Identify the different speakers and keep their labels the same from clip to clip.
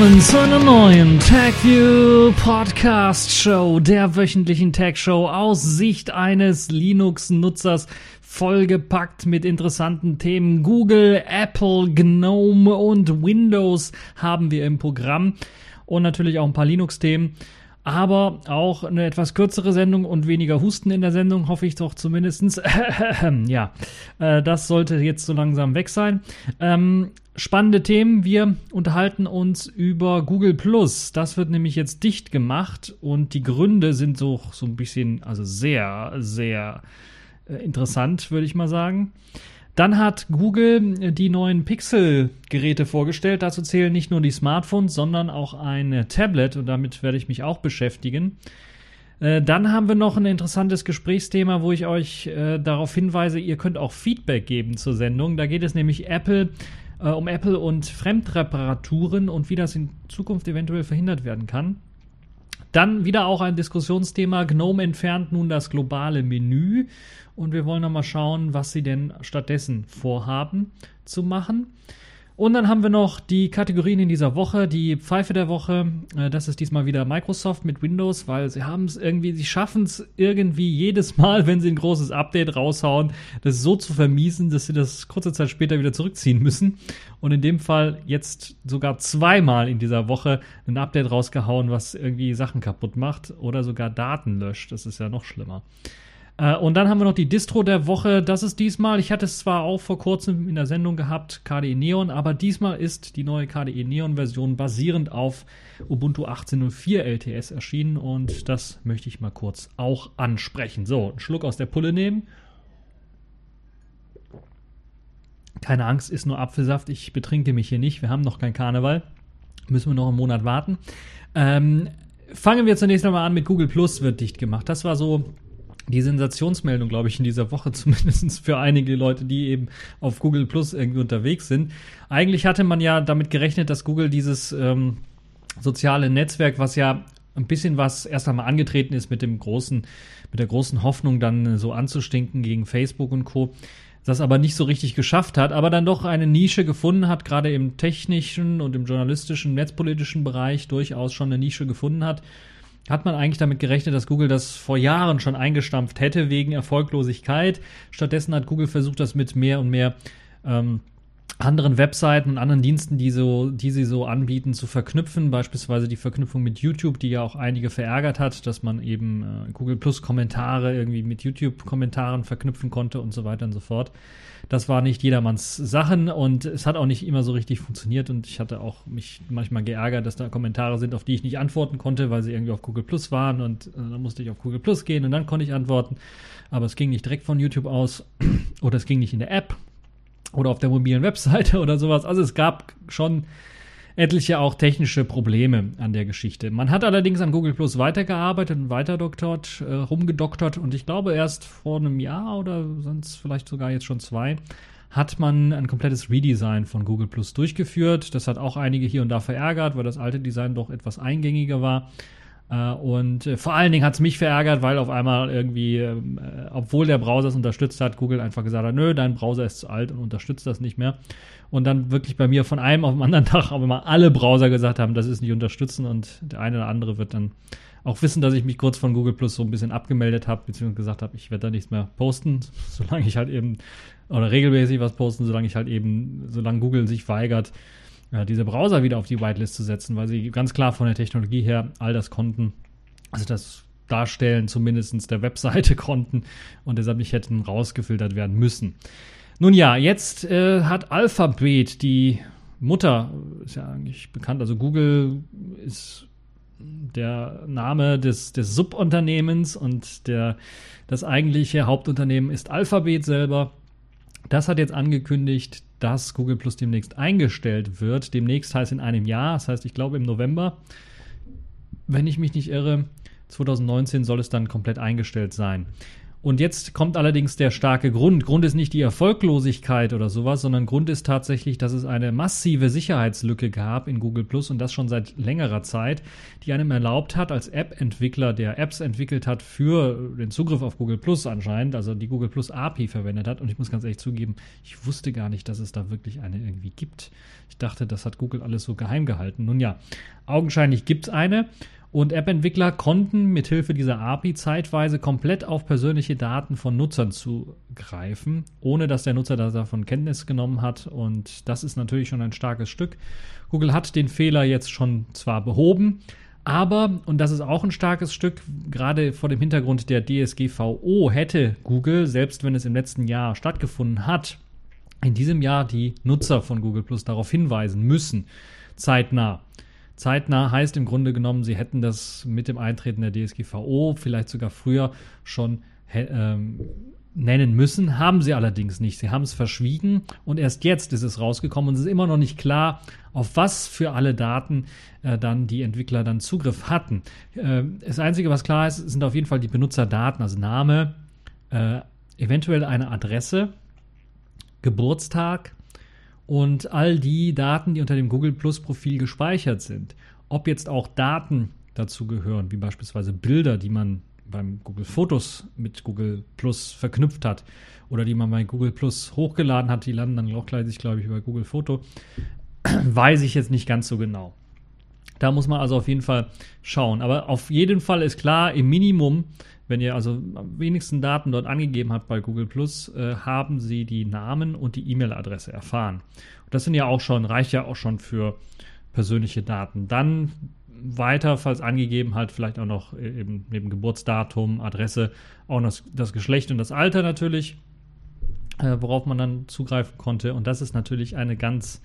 Speaker 1: willkommen zu einer neuen TechView Podcast Show, der wöchentlichen Tech Show aus Sicht eines Linux-Nutzers, vollgepackt mit interessanten Themen. Google, Apple, GNOME und Windows haben wir im Programm und natürlich auch ein paar Linux-Themen. Aber auch eine etwas kürzere Sendung und weniger Husten in der Sendung, hoffe ich doch zumindestens. ja, äh, das sollte jetzt so langsam weg sein. Ähm, spannende Themen. Wir unterhalten uns über Google Plus. Das wird nämlich jetzt dicht gemacht und die Gründe sind so, so ein bisschen, also sehr, sehr äh, interessant, würde ich mal sagen. Dann hat Google die neuen Pixel-Geräte vorgestellt. Dazu zählen nicht nur die Smartphones, sondern auch ein Tablet und damit werde ich mich auch beschäftigen. Äh, dann haben wir noch ein interessantes Gesprächsthema, wo ich euch äh, darauf hinweise, ihr könnt auch Feedback geben zur Sendung. Da geht es nämlich Apple äh, um Apple und Fremdreparaturen und wie das in Zukunft eventuell verhindert werden kann. Dann wieder auch ein Diskussionsthema. GNOME entfernt nun das globale Menü und wir wollen nochmal schauen, was sie denn stattdessen vorhaben zu machen. Und dann haben wir noch die Kategorien in dieser Woche, die Pfeife der Woche. Äh, das ist diesmal wieder Microsoft mit Windows, weil sie haben es irgendwie, sie schaffen es irgendwie jedes Mal, wenn sie ein großes Update raushauen, das so zu vermiesen, dass sie das kurze Zeit später wieder zurückziehen müssen. Und in dem Fall jetzt sogar zweimal in dieser Woche ein Update rausgehauen, was irgendwie Sachen kaputt macht oder sogar Daten löscht. Das ist ja noch schlimmer. Äh, und dann haben wir noch die Distro der Woche. Das ist diesmal, ich hatte es zwar auch vor kurzem in der Sendung gehabt, KDE Neon, aber diesmal ist die neue KDE Neon Version basierend auf Ubuntu 18.04 LTS erschienen und das möchte ich mal kurz auch ansprechen. So, einen Schluck aus der Pulle nehmen. Keine Angst, ist nur Apfelsaft. Ich betrinke mich hier nicht. Wir haben noch kein Karneval. Müssen wir noch einen Monat warten. Ähm, fangen wir zunächst einmal an mit Google Plus wird dicht gemacht. Das war so die Sensationsmeldung, glaube ich, in dieser Woche, zumindest für einige Leute, die eben auf Google Plus irgendwie unterwegs sind. Eigentlich hatte man ja damit gerechnet, dass Google dieses ähm, soziale Netzwerk, was ja ein bisschen was erst einmal angetreten ist mit dem großen, mit der großen Hoffnung, dann so anzustinken gegen Facebook und Co., das aber nicht so richtig geschafft hat, aber dann doch eine Nische gefunden hat, gerade im technischen und im journalistischen, netzpolitischen Bereich durchaus schon eine Nische gefunden hat hat man eigentlich damit gerechnet, dass Google das vor Jahren schon eingestampft hätte wegen Erfolglosigkeit. Stattdessen hat Google versucht, das mit mehr und mehr ähm, anderen Webseiten und anderen Diensten, die, so, die sie so anbieten, zu verknüpfen. Beispielsweise die Verknüpfung mit YouTube, die ja auch einige verärgert hat, dass man eben äh, Google Plus Kommentare irgendwie mit YouTube-Kommentaren verknüpfen konnte und so weiter und so fort. Das war nicht jedermanns Sachen und es hat auch nicht immer so richtig funktioniert und ich hatte auch mich manchmal geärgert, dass da Kommentare sind, auf die ich nicht antworten konnte, weil sie irgendwie auf Google Plus waren und äh, dann musste ich auf Google Plus gehen und dann konnte ich antworten. Aber es ging nicht direkt von YouTube aus oder es ging nicht in der App oder auf der mobilen Webseite oder sowas. Also es gab schon etliche auch technische Probleme an der Geschichte. Man hat allerdings an Google Plus weitergearbeitet und weiter doktort, äh, rumgedoktert und ich glaube erst vor einem Jahr oder sonst vielleicht sogar jetzt schon zwei hat man ein komplettes Redesign von Google Plus durchgeführt. Das hat auch einige hier und da verärgert, weil das alte Design doch etwas eingängiger war. Äh, und äh, vor allen Dingen hat es mich verärgert, weil auf einmal irgendwie, ähm, äh, obwohl der Browser es unterstützt hat, Google einfach gesagt hat, nö, dein Browser ist zu alt und unterstützt das nicht mehr. Und dann wirklich bei mir von einem auf den anderen Tag aber mal alle Browser gesagt haben, das ist nicht unterstützen und der eine oder andere wird dann auch wissen, dass ich mich kurz von Google Plus so ein bisschen abgemeldet habe, beziehungsweise gesagt habe, ich werde da nichts mehr posten, solange ich halt eben, oder regelmäßig was posten, solange ich halt eben, solange Google sich weigert, ja, diese Browser wieder auf die Whitelist zu setzen, weil sie ganz klar von der Technologie her all das konnten, also das Darstellen zumindest der Webseite konnten und deshalb nicht hätten rausgefiltert werden müssen. Nun ja, jetzt äh, hat Alphabet, die Mutter, ist ja eigentlich bekannt, also Google ist der Name des, des Subunternehmens und der, das eigentliche Hauptunternehmen ist Alphabet selber. Das hat jetzt angekündigt, dass Google Plus demnächst eingestellt wird. Demnächst heißt in einem Jahr, das heißt, ich glaube im November, wenn ich mich nicht irre, 2019 soll es dann komplett eingestellt sein. Und jetzt kommt allerdings der starke Grund. Grund ist nicht die Erfolglosigkeit oder sowas, sondern Grund ist tatsächlich, dass es eine massive Sicherheitslücke gab in Google Plus und das schon seit längerer Zeit, die einem erlaubt hat, als App-Entwickler, der Apps entwickelt hat für den Zugriff auf Google Plus anscheinend, also die Google Plus API verwendet hat. Und ich muss ganz ehrlich zugeben, ich wusste gar nicht, dass es da wirklich eine irgendwie gibt. Ich dachte, das hat Google alles so geheim gehalten. Nun ja, augenscheinlich gibt es eine. Und App-Entwickler konnten mithilfe dieser API zeitweise komplett auf persönliche Daten von Nutzern zugreifen, ohne dass der Nutzer davon Kenntnis genommen hat. Und das ist natürlich schon ein starkes Stück. Google hat den Fehler jetzt schon zwar behoben, aber, und das ist auch ein starkes Stück, gerade vor dem Hintergrund der DSGVO hätte Google, selbst wenn es im letzten Jahr stattgefunden hat, in diesem Jahr die Nutzer von Google Plus darauf hinweisen müssen, zeitnah. Zeitnah heißt im Grunde genommen, sie hätten das mit dem Eintreten der DSGVO vielleicht sogar früher schon ähm, nennen müssen, haben sie allerdings nicht. Sie haben es verschwiegen und erst jetzt ist es rausgekommen und es ist immer noch nicht klar, auf was für alle Daten äh, dann die Entwickler dann Zugriff hatten. Äh, das Einzige, was klar ist, sind auf jeden Fall die Benutzerdaten, also Name, äh, eventuell eine Adresse, Geburtstag, und all die Daten, die unter dem Google Plus Profil gespeichert sind. Ob jetzt auch Daten dazu gehören, wie beispielsweise Bilder, die man beim Google Fotos mit Google Plus verknüpft hat oder die man bei Google Plus hochgeladen hat, die landen dann auch gleich, glaube ich, über Google Foto, weiß ich jetzt nicht ganz so genau. Da muss man also auf jeden Fall schauen. Aber auf jeden Fall ist klar, im Minimum wenn ihr also am wenigsten Daten dort angegeben habt bei Google Plus, äh, haben sie die Namen und die E-Mail-Adresse erfahren. Und das sind ja auch schon, reicht ja auch schon für persönliche Daten. Dann weiter, falls angegeben halt vielleicht auch noch äh, eben neben Geburtsdatum, Adresse, auch noch das, Geschlecht und das Alter natürlich, äh, worauf man dann zugreifen konnte. Und das ist natürlich eine ganz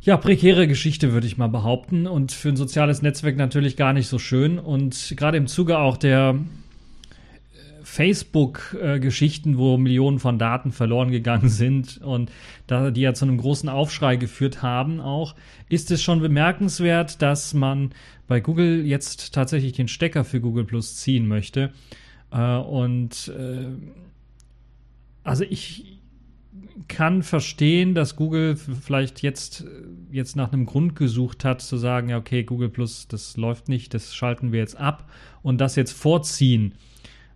Speaker 1: ja, prekäre Geschichte, würde ich mal behaupten. Und für ein soziales Netzwerk natürlich gar nicht so schön. Und gerade im Zuge auch der Facebook-Geschichten, wo Millionen von Daten verloren gegangen sind und da, die ja zu einem großen Aufschrei geführt haben auch, ist es schon bemerkenswert, dass man bei Google jetzt tatsächlich den Stecker für Google Plus ziehen möchte. Äh, und äh, also ich kann verstehen, dass Google vielleicht jetzt, jetzt nach einem Grund gesucht hat, zu sagen, ja, okay, Google Plus, das läuft nicht, das schalten wir jetzt ab und das jetzt vorziehen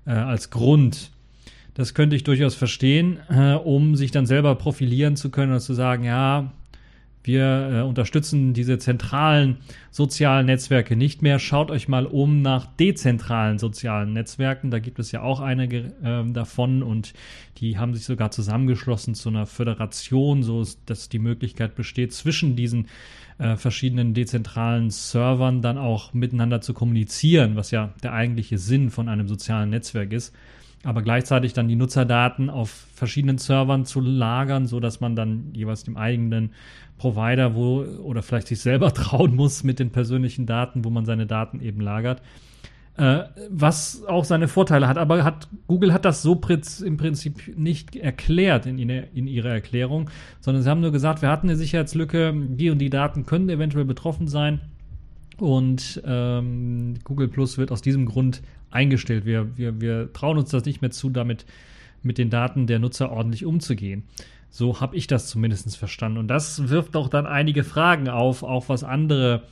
Speaker 1: äh, als Grund. Das könnte ich durchaus verstehen, äh, um sich dann selber profilieren zu können und zu sagen, ja, wir äh, unterstützen diese zentralen sozialen Netzwerke nicht mehr. Schaut euch mal um nach dezentralen sozialen Netzwerken. Da gibt es ja auch einige äh, davon und die haben sich sogar zusammengeschlossen zu einer Föderation, so dass die Möglichkeit besteht, zwischen diesen äh, verschiedenen dezentralen Servern dann auch miteinander zu kommunizieren, was ja der eigentliche Sinn von einem sozialen Netzwerk ist. Aber gleichzeitig dann die Nutzerdaten auf verschiedenen Servern zu lagern, so dass man dann jeweils dem eigenen Provider, wo oder vielleicht sich selber trauen muss mit den persönlichen Daten, wo man seine Daten eben lagert. Äh, was auch seine Vorteile hat, aber hat, Google hat das so im Prinzip nicht erklärt in, in ihrer Erklärung, sondern sie haben nur gesagt, wir hatten eine Sicherheitslücke, die und die Daten können eventuell betroffen sein und ähm, Google Plus wird aus diesem Grund eingestellt. Wir, wir, wir trauen uns das nicht mehr zu, damit mit den Daten der Nutzer ordentlich umzugehen. So habe ich das zumindest verstanden. Und das wirft auch dann einige Fragen auf, auch was andere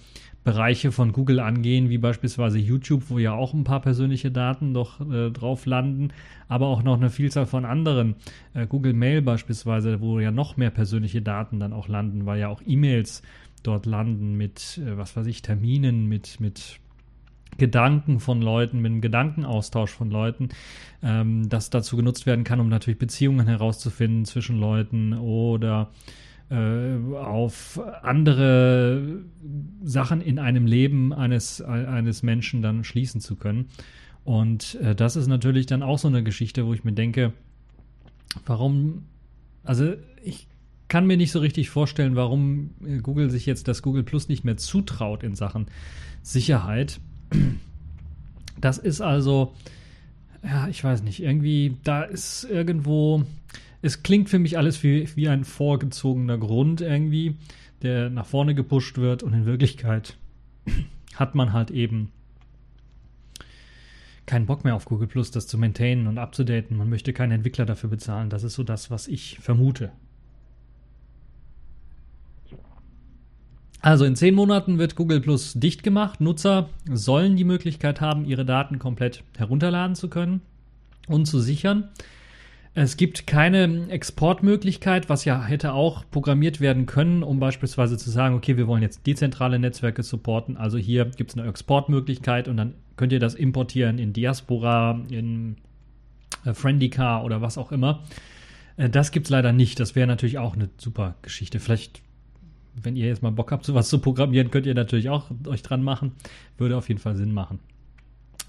Speaker 1: Bereiche von Google angehen, wie beispielsweise YouTube, wo ja auch ein paar persönliche Daten doch äh, drauf landen, aber auch noch eine Vielzahl von anderen. Äh, Google Mail beispielsweise, wo ja noch mehr persönliche Daten dann auch landen, weil ja auch E-Mails dort landen mit, äh, was weiß ich, Terminen, mit, mit Gedanken von Leuten, mit einem Gedankenaustausch von Leuten, ähm, das dazu genutzt werden kann, um natürlich Beziehungen herauszufinden zwischen Leuten oder auf andere Sachen in einem Leben eines, eines Menschen dann schließen zu können. Und äh, das ist natürlich dann auch so eine Geschichte, wo ich mir denke, warum, also ich kann mir nicht so richtig vorstellen, warum Google sich jetzt das Google Plus nicht mehr zutraut in Sachen Sicherheit. Das ist also, ja, ich weiß nicht, irgendwie, da ist irgendwo, es klingt für mich alles wie, wie ein vorgezogener Grund irgendwie, der nach vorne gepusht wird und in Wirklichkeit hat man halt eben keinen Bock mehr auf Google Plus, das zu maintainen und abzudaten. Man möchte keinen Entwickler dafür bezahlen. Das ist so das, was ich vermute. Also in zehn Monaten wird Google Plus dicht gemacht. Nutzer sollen die Möglichkeit haben, ihre Daten komplett herunterladen zu können und zu sichern. Es gibt keine Exportmöglichkeit, was ja hätte auch programmiert werden können, um beispielsweise zu sagen, okay, wir wollen jetzt dezentrale Netzwerke supporten. Also hier gibt es eine Exportmöglichkeit und dann könnt ihr das importieren in Diaspora, in äh, Friendica oder was auch immer. Äh, das gibt es leider nicht. Das wäre natürlich auch eine super Geschichte. Vielleicht wenn ihr jetzt mal Bock habt, sowas zu programmieren, könnt ihr natürlich auch euch dran machen. Würde auf jeden Fall Sinn machen.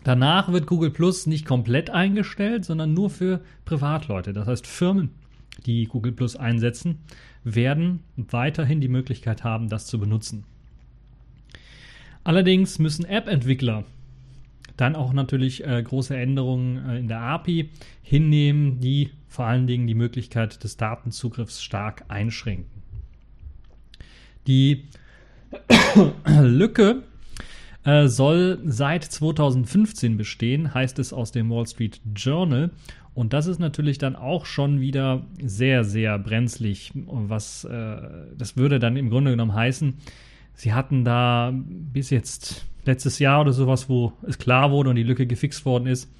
Speaker 1: Danach wird Google Plus nicht komplett eingestellt, sondern nur für Privatleute. Das heißt, Firmen, die Google Plus einsetzen, werden weiterhin die Möglichkeit haben, das zu benutzen. Allerdings müssen App-Entwickler dann auch natürlich äh, große Änderungen äh, in der API hinnehmen, die vor allen Dingen die Möglichkeit des Datenzugriffs stark einschränken. Die Lücke äh, soll seit 2015 bestehen, heißt es aus dem Wall Street Journal. Und das ist natürlich dann auch schon wieder sehr, sehr brenzlig. Was äh, das würde dann im Grunde genommen heißen, sie hatten da bis jetzt letztes Jahr oder sowas, wo es klar wurde und die Lücke gefixt worden ist,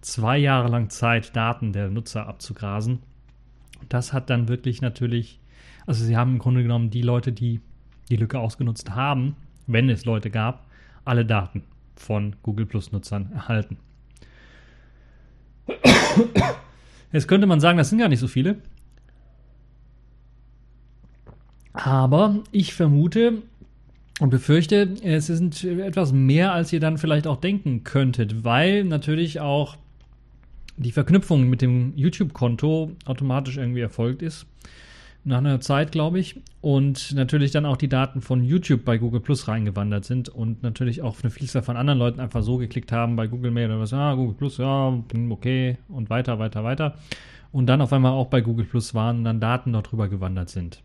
Speaker 1: zwei Jahre lang Zeit, Daten der Nutzer abzugrasen. Das hat dann wirklich natürlich also sie haben im Grunde genommen die Leute, die die Lücke ausgenutzt haben, wenn es Leute gab, alle Daten von Google Plus Nutzern erhalten. Jetzt könnte man sagen, das sind gar nicht so viele. Aber ich vermute und befürchte, es sind etwas mehr, als ihr dann vielleicht auch denken könntet, weil natürlich auch die Verknüpfung mit dem YouTube-Konto automatisch irgendwie erfolgt ist nach einer Zeit, glaube ich. Und natürlich dann auch die Daten von YouTube bei Google Plus reingewandert sind und natürlich auch eine Vielzahl von anderen Leuten einfach so geklickt haben bei Google Mail oder was, ja, Google Plus, ja, hm, okay, und weiter, weiter, weiter. Und dann auf einmal auch bei Google Plus waren und dann Daten dort drüber gewandert sind.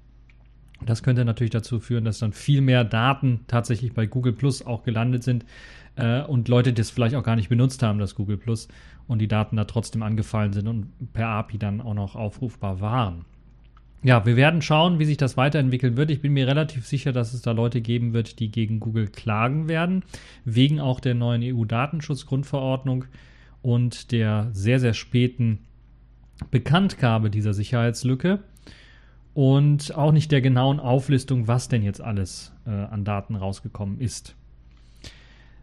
Speaker 1: Das könnte natürlich dazu führen, dass dann viel mehr Daten tatsächlich bei Google Plus auch gelandet sind äh, und Leute das vielleicht auch gar nicht benutzt haben, das Google Plus, und die Daten da trotzdem angefallen sind und per API dann auch noch aufrufbar waren ja, wir werden schauen, wie sich das weiterentwickeln wird. Ich bin mir relativ sicher, dass es da Leute geben wird, die gegen Google klagen werden, wegen auch der neuen EU-Datenschutzgrundverordnung und der sehr, sehr späten Bekanntgabe dieser Sicherheitslücke und auch nicht der genauen Auflistung, was denn jetzt alles äh, an Daten rausgekommen ist.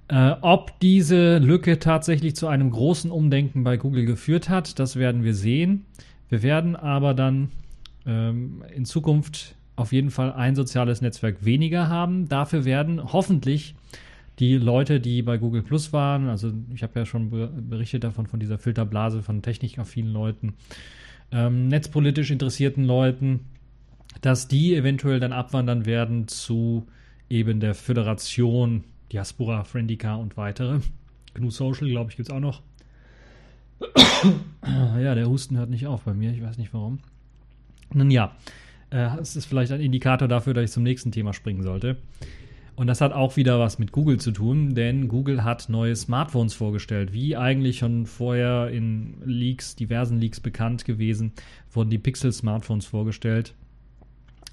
Speaker 1: Äh, ob diese Lücke tatsächlich zu einem großen Umdenken bei Google geführt hat, das werden wir sehen. Wir werden aber dann ähm, in Zukunft auf jeden Fall ein soziales Netzwerk weniger haben. Dafür werden hoffentlich die Leute, die bei Google Plus waren, also ich habe ja schon berichtet davon, von dieser Filterblase von technikaffinen Leuten, ähm, netzpolitisch interessierten Leuten, dass die eventuell dann abwandern werden zu eben der Föderation, Diaspora, Friendica und weitere. GNU Social, glaube ich, gibt es auch noch. ja, der Husten hört nicht auf bei mir, ich weiß nicht warum. Nun ja, äh, es ist vielleicht ein Indikator dafür, dass ich zum nächsten Thema springen sollte. Und das hat auch wieder was mit Google zu tun, denn Google hat neue Smartphones vorgestellt. Wie eigentlich schon vorher in Leaks, diversen Leaks bekannt gewesen, wurden die Pixel-Smartphones vorgestellt.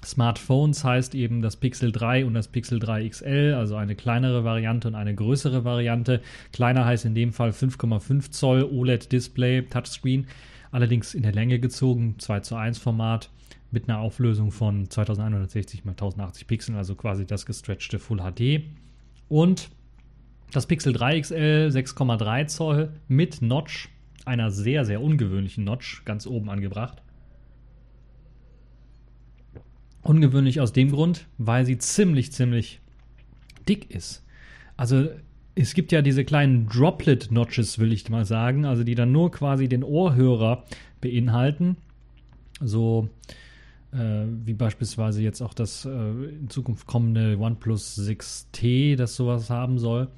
Speaker 1: Smartphones heißt eben das Pixel 3 und das Pixel 3 XL, also eine kleinere Variante und eine größere Variante. Kleiner heißt in dem Fall 5,5 Zoll OLED-Display, Touchscreen allerdings in der Länge gezogen, 2 zu 1 Format mit einer Auflösung von 2160 x 1080 Pixeln, also quasi das gestretchte Full HD. Und das Pixel 3 XL 6,3 Zoll mit Notch, einer sehr, sehr ungewöhnlichen Notch, ganz oben angebracht. Ungewöhnlich aus dem Grund, weil sie ziemlich, ziemlich dick ist. Also es gibt ja diese kleinen Droplet-Notches, will ich mal sagen, also die dann nur quasi den Ohrhörer beinhalten. So äh, wie beispielsweise jetzt auch das äh, in Zukunft kommende OnePlus 6T, das sowas haben soll.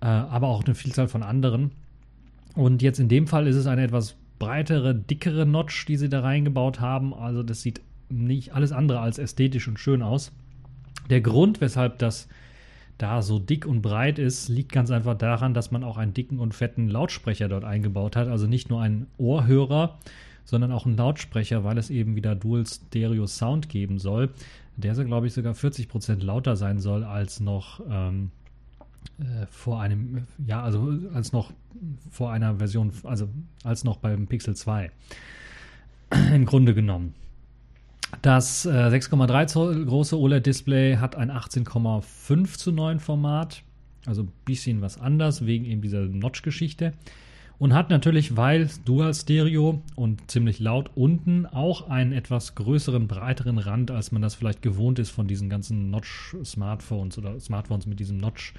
Speaker 1: Äh, aber auch eine Vielzahl von anderen. Und jetzt in dem Fall ist es eine etwas breitere, dickere Notch, die sie da reingebaut haben. Also das sieht nicht alles andere als ästhetisch und schön aus. Der Grund, weshalb das da so dick und breit ist, liegt ganz einfach daran, dass man auch einen dicken und fetten Lautsprecher dort eingebaut hat. Also nicht nur einen Ohrhörer, sondern auch einen Lautsprecher, weil es eben wieder Dual Stereo Sound geben soll. Der so, glaube ich, sogar 40% lauter sein soll als noch ähm, äh, vor einem, ja, also als noch vor einer Version, also als noch beim Pixel 2. Im Grunde genommen. Das äh, 6,3 Zoll große OLED-Display hat ein 18,5 zu 9 Format, also ein bisschen was anders wegen eben dieser Notch-Geschichte. Und hat natürlich, weil Dual Stereo und ziemlich laut unten auch einen etwas größeren, breiteren Rand, als man das vielleicht gewohnt ist von diesen ganzen Notch-Smartphones oder Smartphones mit diesem Notch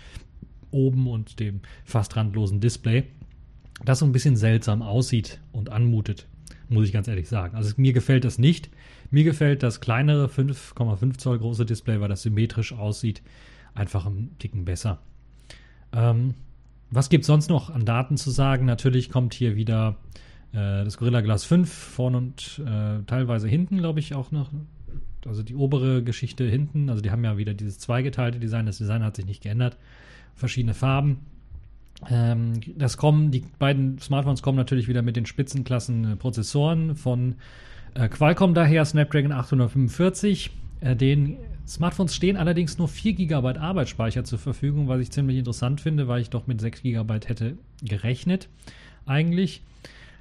Speaker 1: oben und dem fast randlosen Display, das so ein bisschen seltsam aussieht und anmutet, muss ich ganz ehrlich sagen. Also mir gefällt das nicht. Mir gefällt das kleinere 5,5 Zoll große Display, weil das symmetrisch aussieht, einfach einen Ticken besser. Ähm, was gibt es sonst noch an Daten zu sagen? Natürlich kommt hier wieder äh, das Gorilla Glass 5 vorne und äh, teilweise hinten, glaube ich, auch noch. Also die obere Geschichte hinten. Also die haben ja wieder dieses zweigeteilte Design. Das Design hat sich nicht geändert. Verschiedene Farben. Ähm, das kommen, die beiden Smartphones kommen natürlich wieder mit den Spitzenklassen äh, Prozessoren von äh, Qualcomm daher Snapdragon 845. Äh, den Smartphones stehen allerdings nur 4 GB Arbeitsspeicher zur Verfügung, was ich ziemlich interessant finde, weil ich doch mit 6 GB hätte gerechnet eigentlich.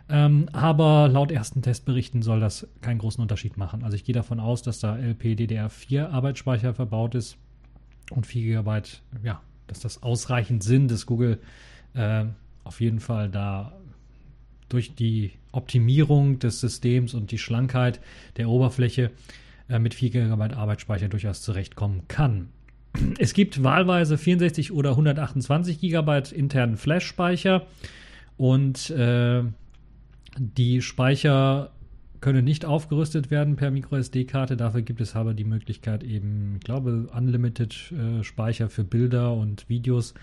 Speaker 1: Ähm, aber laut ersten Testberichten soll das keinen großen Unterschied machen. Also ich gehe davon aus, dass da LPDDR4 Arbeitsspeicher verbaut ist und 4 GB, ja, dass das ausreichend sind, dass Google äh, auf jeden Fall da durch die Optimierung des Systems und die Schlankheit der Oberfläche äh, mit 4 GB Arbeitsspeicher durchaus zurechtkommen kann. Es gibt wahlweise 64 oder 128 GB internen Flash-Speicher und äh, die Speicher können nicht aufgerüstet werden per MicroSD-Karte. Dafür gibt es aber die Möglichkeit eben, ich glaube, Unlimited äh, für Bilder und Videos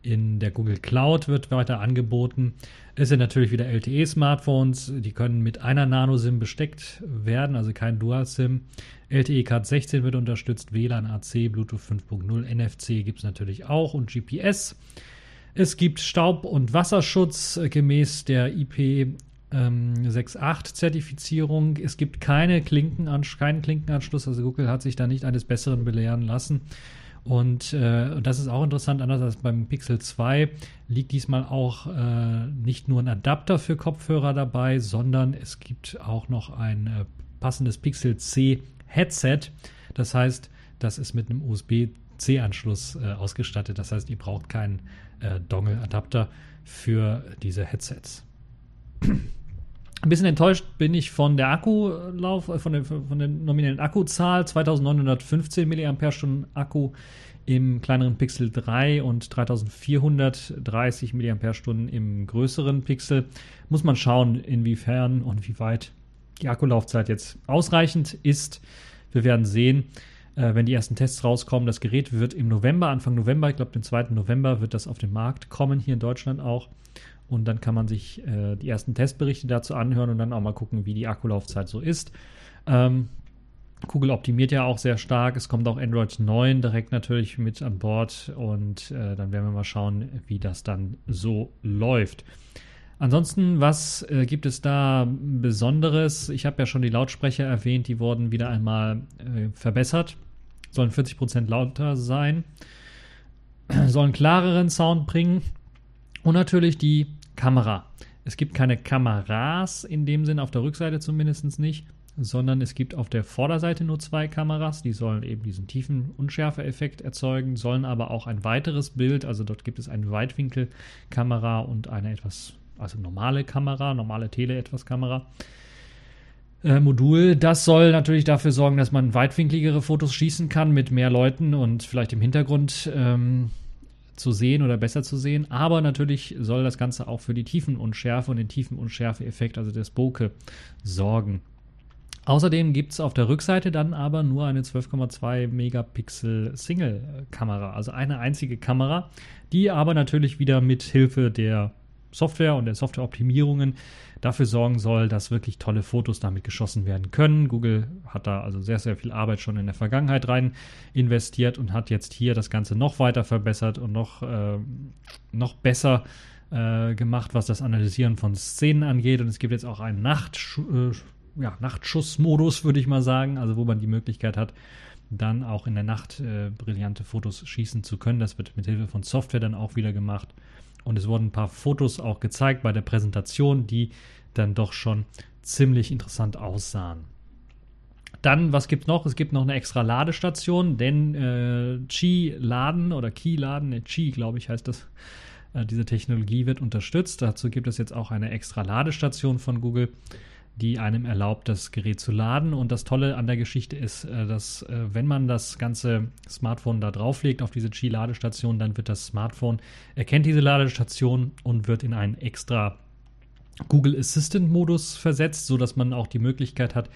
Speaker 1: in der Google Cloud wird weiter angeboten. Es sind natürlich wieder LTE-Smartphones, die können mit einer Nano-SIM besteckt werden, also kein Dual-SIM. LTE Cat 16 wird unterstützt, WLAN AC, Bluetooth 5.0, NFC gibt es natürlich auch und GPS. Es gibt Staub- und Wasserschutz äh, gemäß der IP ähm, 6.8 Zertifizierung. Es gibt keine Klinkenansch keinen Klinkenanschluss, also Google hat sich da nicht eines Besseren belehren lassen. Und äh, das ist auch interessant, anders als beim Pixel 2 liegt diesmal auch äh, nicht nur ein Adapter für Kopfhörer dabei, sondern es gibt auch noch ein äh, passendes Pixel C Headset. Das heißt, das ist mit einem USB-C-Anschluss äh, ausgestattet. Das heißt, ihr braucht keinen äh, Dongle-Adapter für diese Headsets. Ein bisschen enttäuscht bin ich von der Akkulauf, äh, von der, von der nominellen Akkuzahl. 2915 mAh Akku im kleineren Pixel 3 und 3430 mAh im größeren Pixel. Muss man schauen, inwiefern und wie weit die Akkulaufzeit jetzt ausreichend ist. Wir werden sehen, äh, wenn die ersten Tests rauskommen. Das Gerät wird im November, Anfang November, ich glaube, den 2. November wird das auf den Markt kommen, hier in Deutschland auch. Und dann kann man sich äh, die ersten Testberichte dazu anhören und dann auch mal gucken, wie die Akkulaufzeit so ist. Ähm, Google optimiert ja auch sehr stark. Es kommt auch Android 9 direkt natürlich mit an Bord und äh, dann werden wir mal schauen, wie das dann so läuft. Ansonsten, was äh, gibt es da Besonderes? Ich habe ja schon die Lautsprecher erwähnt, die wurden wieder einmal äh, verbessert, sollen 40% lauter sein, sollen klareren Sound bringen und natürlich die Kamera. Es gibt keine Kameras in dem Sinn, auf der Rückseite zumindest nicht, sondern es gibt auf der Vorderseite nur zwei Kameras, die sollen eben diesen tiefen Unschärfe-Effekt erzeugen, sollen aber auch ein weiteres Bild, also dort gibt es eine Weitwinkelkamera und eine etwas, also normale Kamera, normale Tele-Etwas-Kamera. Äh, Modul. Das soll natürlich dafür sorgen, dass man weitwinkligere Fotos schießen kann mit mehr Leuten und vielleicht im Hintergrund ähm, zu sehen oder besser zu sehen. Aber natürlich soll das Ganze auch für die Tiefenunschärfe und den Tiefenunschärfe-Effekt, also des Bokeh, sorgen. Außerdem gibt es auf der Rückseite dann aber nur eine 12,2 Megapixel Single-Kamera, also eine einzige Kamera, die aber natürlich wieder mit Hilfe der Software und der Softwareoptimierungen dafür sorgen soll, dass wirklich tolle Fotos damit geschossen werden können. Google hat da also sehr, sehr viel Arbeit schon in der Vergangenheit rein investiert und hat jetzt hier das Ganze noch weiter verbessert und noch, äh, noch besser äh, gemacht, was das Analysieren von Szenen angeht. Und es gibt jetzt auch einen Nachtsch äh, ja, Nachtschussmodus, würde ich mal sagen, also wo man die Möglichkeit hat, dann auch in der Nacht äh, brillante Fotos schießen zu können. Das wird mit Hilfe von Software dann auch wieder gemacht. Und es wurden ein paar Fotos auch gezeigt bei der Präsentation, die dann doch schon ziemlich interessant aussahen. Dann, was gibt es noch? Es gibt noch eine extra Ladestation, denn äh, Qi-Laden oder Key-Laden, ne, Qi, glaube ich, heißt das. Äh, diese Technologie wird unterstützt. Dazu gibt es jetzt auch eine extra Ladestation von Google die einem erlaubt, das Gerät zu laden. Und das Tolle an der Geschichte ist, äh, dass äh, wenn man das ganze Smartphone da drauflegt auf diese Qi-Ladestation, dann wird das Smartphone erkennt diese Ladestation und wird in einen extra Google Assistant-Modus versetzt, sodass man auch die Möglichkeit hat,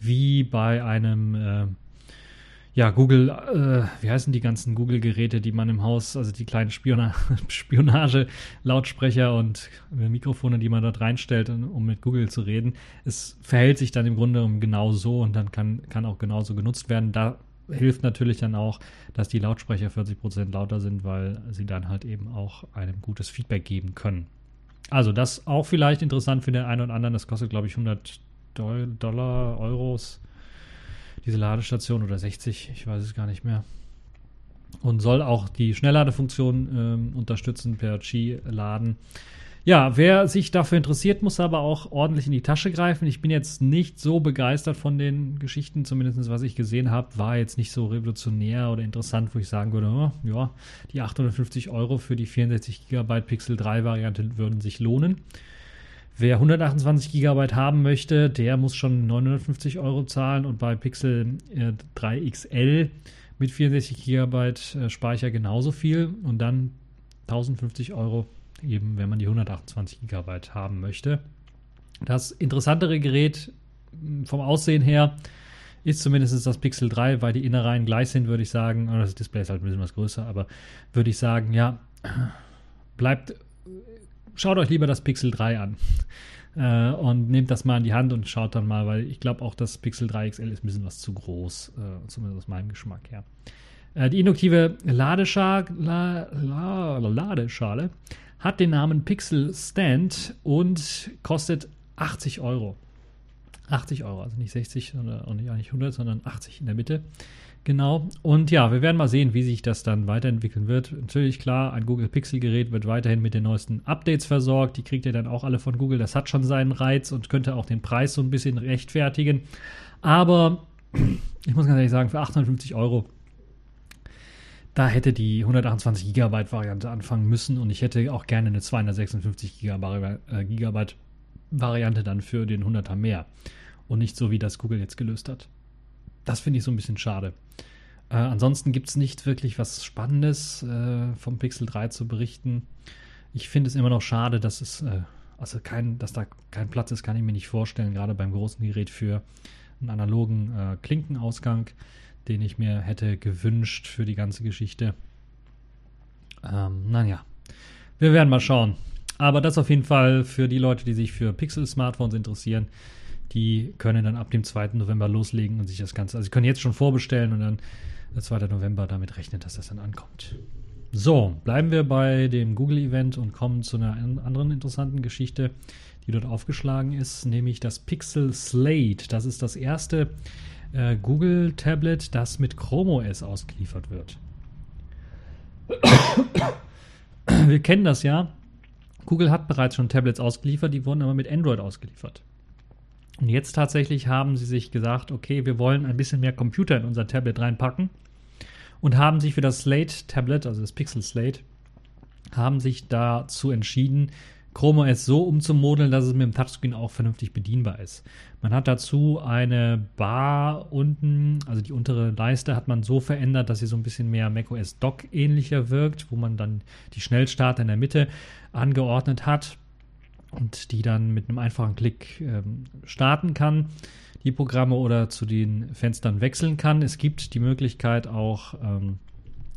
Speaker 1: wie bei einem äh, ja, Google, äh, wie heißen die ganzen Google-Geräte, die man im Haus, also die kleinen Spiona Spionage-Lautsprecher und Mikrofone, die man dort reinstellt, um mit Google zu reden. Es verhält sich dann im Grunde genau so und dann kann, kann auch genauso genutzt werden. Da hilft natürlich dann auch, dass die Lautsprecher 40% lauter sind, weil sie dann halt eben auch einem gutes Feedback geben können. Also das auch vielleicht interessant für den einen oder anderen. Das kostet, glaube ich, 100 Dollar, Euros diese Ladestation oder 60, ich weiß es gar nicht mehr. Und soll auch die Schnellladefunktion ähm, unterstützen per Qi-Laden. Ja, wer sich dafür interessiert, muss aber auch ordentlich in die Tasche greifen. Ich bin jetzt nicht so begeistert von den Geschichten, zumindest was ich gesehen habe, war jetzt nicht so revolutionär oder interessant, wo ich sagen würde, oh, ja, die 850 Euro für die 64 GB Pixel 3 Variante würden sich lohnen. Wer 128 GB haben möchte, der muss schon 950 Euro zahlen und bei Pixel äh, 3 XL mit 64 GB äh, Speicher genauso viel und dann 1050 Euro eben, wenn man die 128 GB haben möchte. Das interessantere Gerät hm, vom Aussehen her ist zumindest das Pixel 3, weil die Innereien gleich sind, würde ich sagen. Das Display ist halt ein bisschen was größer, aber würde ich sagen, ja, bleibt schaut euch lieber das Pixel 3 an. Äh, und nehmt das mal in die Hand und schaut dann mal, weil ich glaube auch das Pixel 3 XL ist ein bisschen was zu groß, äh, zumindest aus meinem Geschmack her. Äh, die induktive Ladeschale, La, La, Ladeschale hat den Namen Pixel Stand und kostet 80 Euro. 80 Euro, also nicht 60 und nicht 100, sondern 80 in der Mitte. Genau. Und ja, wir werden mal sehen, wie sich das dann weiterentwickeln wird. Natürlich, klar, ein Google Pixel-Gerät wird weiterhin mit den neuesten Updates versorgt. Die kriegt ihr dann auch alle von Google. Das hat schon seinen Reiz und könnte auch den Preis so ein bisschen rechtfertigen. Aber ich muss ganz ehrlich sagen, für 850 Euro, da hätte die 128 Gigabyte Variante anfangen müssen und ich hätte auch gerne eine 256 Gigabyte, äh, dann für den 100er mehr. Und nicht so, wie das Google jetzt gelöst hat. Das finde ich so ein bisschen schade. Äh, ansonsten gibt es nicht wirklich was Spannendes äh, vom Pixel 3 zu berichten. Ich finde es immer noch schade, dass es, äh, also kein, dass da kein Platz ist, kann ich mir nicht vorstellen, gerade beim großen Gerät für einen analogen äh, Klinkenausgang, den ich mir hätte gewünscht für die ganze Geschichte. Ähm, naja, wir werden mal schauen. Aber das auf jeden Fall für die Leute, die sich für Pixel-Smartphones interessieren die können dann ab dem 2. November loslegen und sich das Ganze, also sie können jetzt schon vorbestellen und dann der 2. November damit rechnen, dass das dann ankommt. So, bleiben wir bei dem Google-Event und kommen zu einer anderen interessanten Geschichte, die dort aufgeschlagen ist, nämlich das Pixel Slate. Das ist das erste äh, Google-Tablet, das mit Chrome OS ausgeliefert wird. Wir kennen das ja. Google hat bereits schon Tablets ausgeliefert, die wurden aber mit Android ausgeliefert. Und jetzt tatsächlich haben sie sich gesagt, okay, wir wollen ein bisschen mehr Computer in unser Tablet reinpacken und haben sich für das Slate Tablet, also das Pixel Slate, haben sich dazu entschieden, Chrome OS so umzumodeln, dass es mit dem Touchscreen auch vernünftig bedienbar ist. Man hat dazu eine Bar unten, also die untere Leiste hat man so verändert, dass sie so ein bisschen mehr macOS Dock ähnlicher wirkt, wo man dann die Schnellstarter in der Mitte angeordnet hat und die dann mit einem einfachen Klick ähm, starten kann, die Programme oder zu den Fenstern wechseln kann. Es gibt die Möglichkeit auch ähm,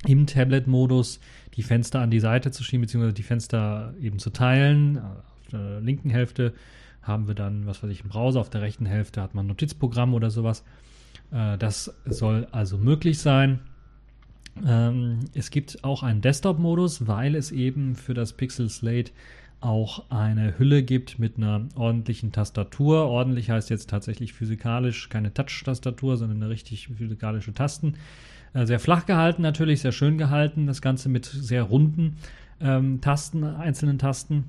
Speaker 1: im Tablet-Modus die Fenster an die Seite zu schieben, beziehungsweise die Fenster eben zu teilen. Auf der linken Hälfte haben wir dann, was weiß ich, einen Browser, auf der rechten Hälfte hat man ein Notizprogramm oder sowas. Äh, das soll also möglich sein. Ähm, es gibt auch einen Desktop-Modus, weil es eben für das Pixel Slate auch eine Hülle gibt mit einer ordentlichen Tastatur. Ordentlich heißt jetzt tatsächlich physikalisch keine Touch-Tastatur, sondern eine richtig physikalische Tasten. Äh, sehr flach gehalten natürlich, sehr schön gehalten. Das Ganze mit sehr runden ähm, Tasten, einzelnen Tasten.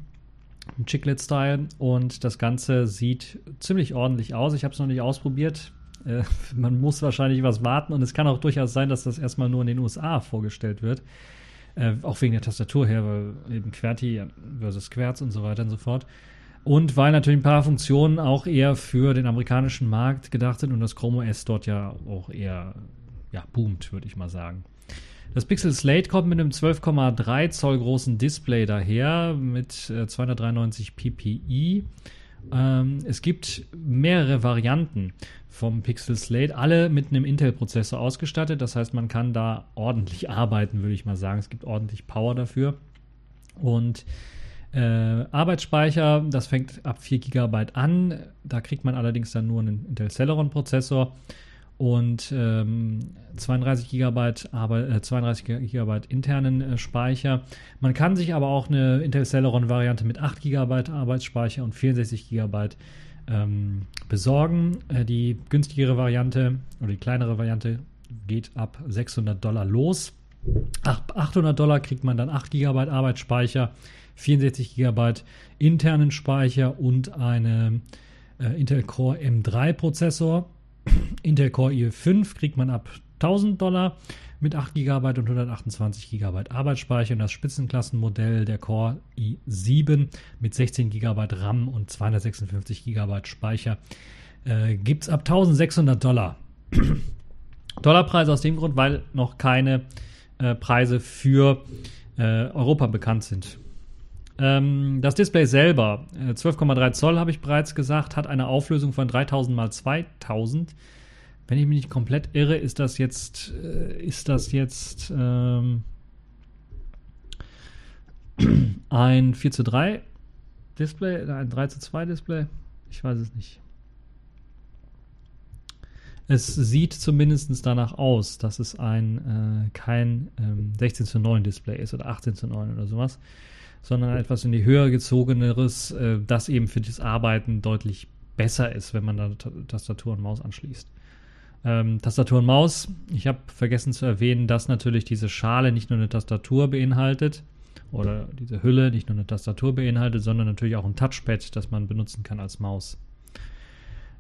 Speaker 1: Chiclet-Style und das Ganze sieht ziemlich ordentlich aus. Ich habe es noch nicht ausprobiert. Äh, man muss wahrscheinlich was warten und es kann auch durchaus sein, dass das erstmal nur in den USA vorgestellt wird. Äh, auch wegen der Tastatur her, weil eben QWERTY versus Querz und so weiter und so fort. Und weil natürlich ein paar Funktionen auch eher für den amerikanischen Markt gedacht sind und das Chrome OS dort ja auch eher ja, boomt, würde ich mal sagen. Das Pixel Slate kommt mit einem 12,3 Zoll großen Display daher mit äh, 293 ppi. Ähm, es gibt mehrere Varianten vom Pixel Slate, alle mit einem Intel-Prozessor ausgestattet. Das heißt, man kann da ordentlich arbeiten, würde ich mal sagen. Es gibt ordentlich Power dafür. Und äh, Arbeitsspeicher, das fängt ab 4 GB an. Da kriegt man allerdings dann nur einen Intel Celeron-Prozessor und ähm, 32 GB, aber, äh, 32 GB internen äh, Speicher. Man kann sich aber auch eine Intel Celeron-Variante mit 8 GB Arbeitsspeicher und 64 GB ähm, besorgen. Äh, die günstigere Variante oder die kleinere Variante geht ab 600 Dollar los. Ab 800 Dollar kriegt man dann 8 GB Arbeitsspeicher, 64 GB internen Speicher und eine äh, Intel Core M3 Prozessor. Intel Core i5 kriegt man ab 1000 Dollar mit 8 GB und 128 GB Arbeitsspeicher und das Spitzenklassenmodell der Core i7 mit 16 GB RAM und 256 GB Speicher äh, gibt es ab 1600 Dollar. Dollarpreise aus dem Grund, weil noch keine äh, Preise für äh, Europa bekannt sind. Ähm, das Display selber, 12,3 äh, Zoll habe ich bereits gesagt, hat eine Auflösung von 3000 x 2000. Wenn ich mich nicht komplett irre, ist das jetzt, äh, ist das jetzt ähm, ein 4 zu 3 Display, ein 3 zu 2 Display? Ich weiß es nicht. Es sieht zumindest danach aus, dass es ein äh, kein ähm, 16 zu 9 Display ist oder 18 zu 9 oder sowas sondern etwas in die Höhe gezogeneres, äh, das eben für das Arbeiten deutlich besser ist, wenn man da Tastatur und Maus anschließt. Ähm, Tastatur und Maus, ich habe vergessen zu erwähnen, dass natürlich diese Schale nicht nur eine Tastatur beinhaltet oder diese Hülle nicht nur eine Tastatur beinhaltet, sondern natürlich auch ein Touchpad, das man benutzen kann als Maus.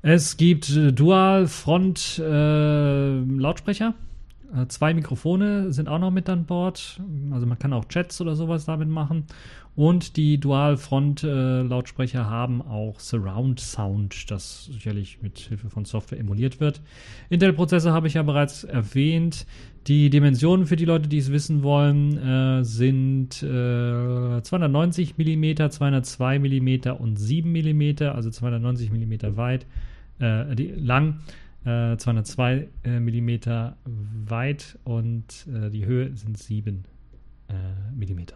Speaker 1: Es gibt äh, Dual Front äh, Lautsprecher äh, zwei Mikrofone sind auch noch mit an Bord. Also man kann auch Chats oder sowas damit machen. Und die Dual-Front-Lautsprecher äh, haben auch Surround Sound, das sicherlich mit Hilfe von Software emuliert wird. Intel-Prozessor habe ich ja bereits erwähnt. Die Dimensionen für die Leute, die es wissen wollen, äh, sind äh, 290 mm, 202 mm und 7 mm, also 290 mm weit, äh, lang äh, 202 äh, mm weit und äh, die Höhe sind 7 äh, mm.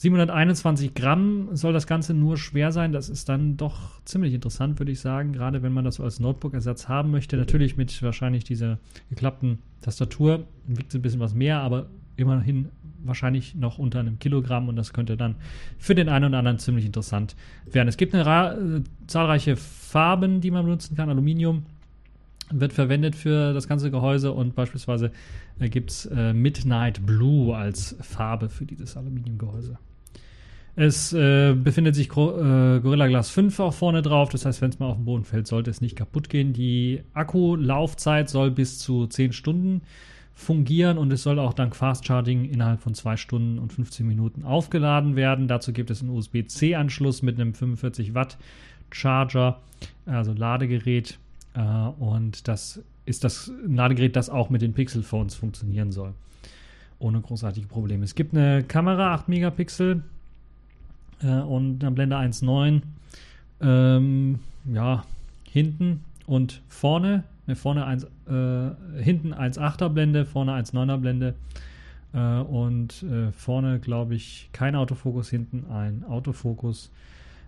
Speaker 1: 721 Gramm soll das Ganze nur schwer sein. Das ist dann doch ziemlich interessant, würde ich sagen. Gerade wenn man das als Notebook-Ersatz haben möchte. Natürlich mit wahrscheinlich dieser geklappten Tastatur wiegt es ein bisschen was mehr, aber immerhin wahrscheinlich noch unter einem Kilogramm und das könnte dann für den einen oder anderen ziemlich interessant werden. Es gibt eine äh, zahlreiche Farben, die man benutzen kann. Aluminium, wird verwendet für das ganze Gehäuse und beispielsweise äh, gibt es äh, Midnight Blue als Farbe für dieses Aluminiumgehäuse. Es äh, befindet sich Gro äh, Gorilla Glass 5 auch vorne drauf, das heißt, wenn es mal auf den Boden fällt, sollte es nicht kaputt gehen. Die Akkulaufzeit soll bis zu 10 Stunden fungieren und es soll auch dank Fast Charging innerhalb von 2 Stunden und 15 Minuten aufgeladen werden. Dazu gibt es einen USB-C-Anschluss mit einem 45 Watt Charger, also Ladegerät äh, und das ist das Ladegerät, das auch mit den Pixel-Phones funktionieren soll. Ohne großartige Probleme. Es gibt eine Kamera, 8 Megapixel äh, und eine Blende 1.9. Ähm, ja, hinten und vorne Ne, vorne 1, äh, hinten 1,8er Blende, vorne 1,9er Blende. Äh, und äh, vorne, glaube ich, kein Autofokus, hinten ein Autofokus.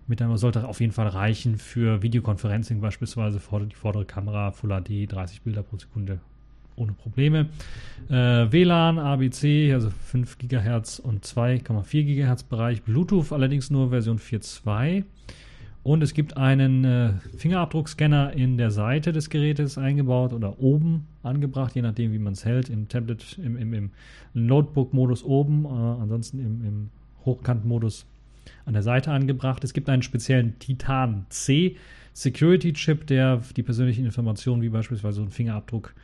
Speaker 1: Mit einem sollte auf jeden Fall reichen für Videoconferencing, beispielsweise die vordere Kamera, Full HD, 30 Bilder pro Sekunde ohne Probleme. Äh, WLAN, ABC, also 5 GHz und 2,4 GHz Bereich. Bluetooth allerdings nur Version 4.2. Und es gibt einen äh, Fingerabdruckscanner in der Seite des Gerätes eingebaut oder oben angebracht, je nachdem, wie man es hält. Im Tablet, im, im, im Notebook-Modus oben, äh, ansonsten im, im Hochkant-Modus an der Seite angebracht. Es gibt einen speziellen Titan C Security Chip, der die persönlichen Informationen, wie beispielsweise so ein Fingerabdruck,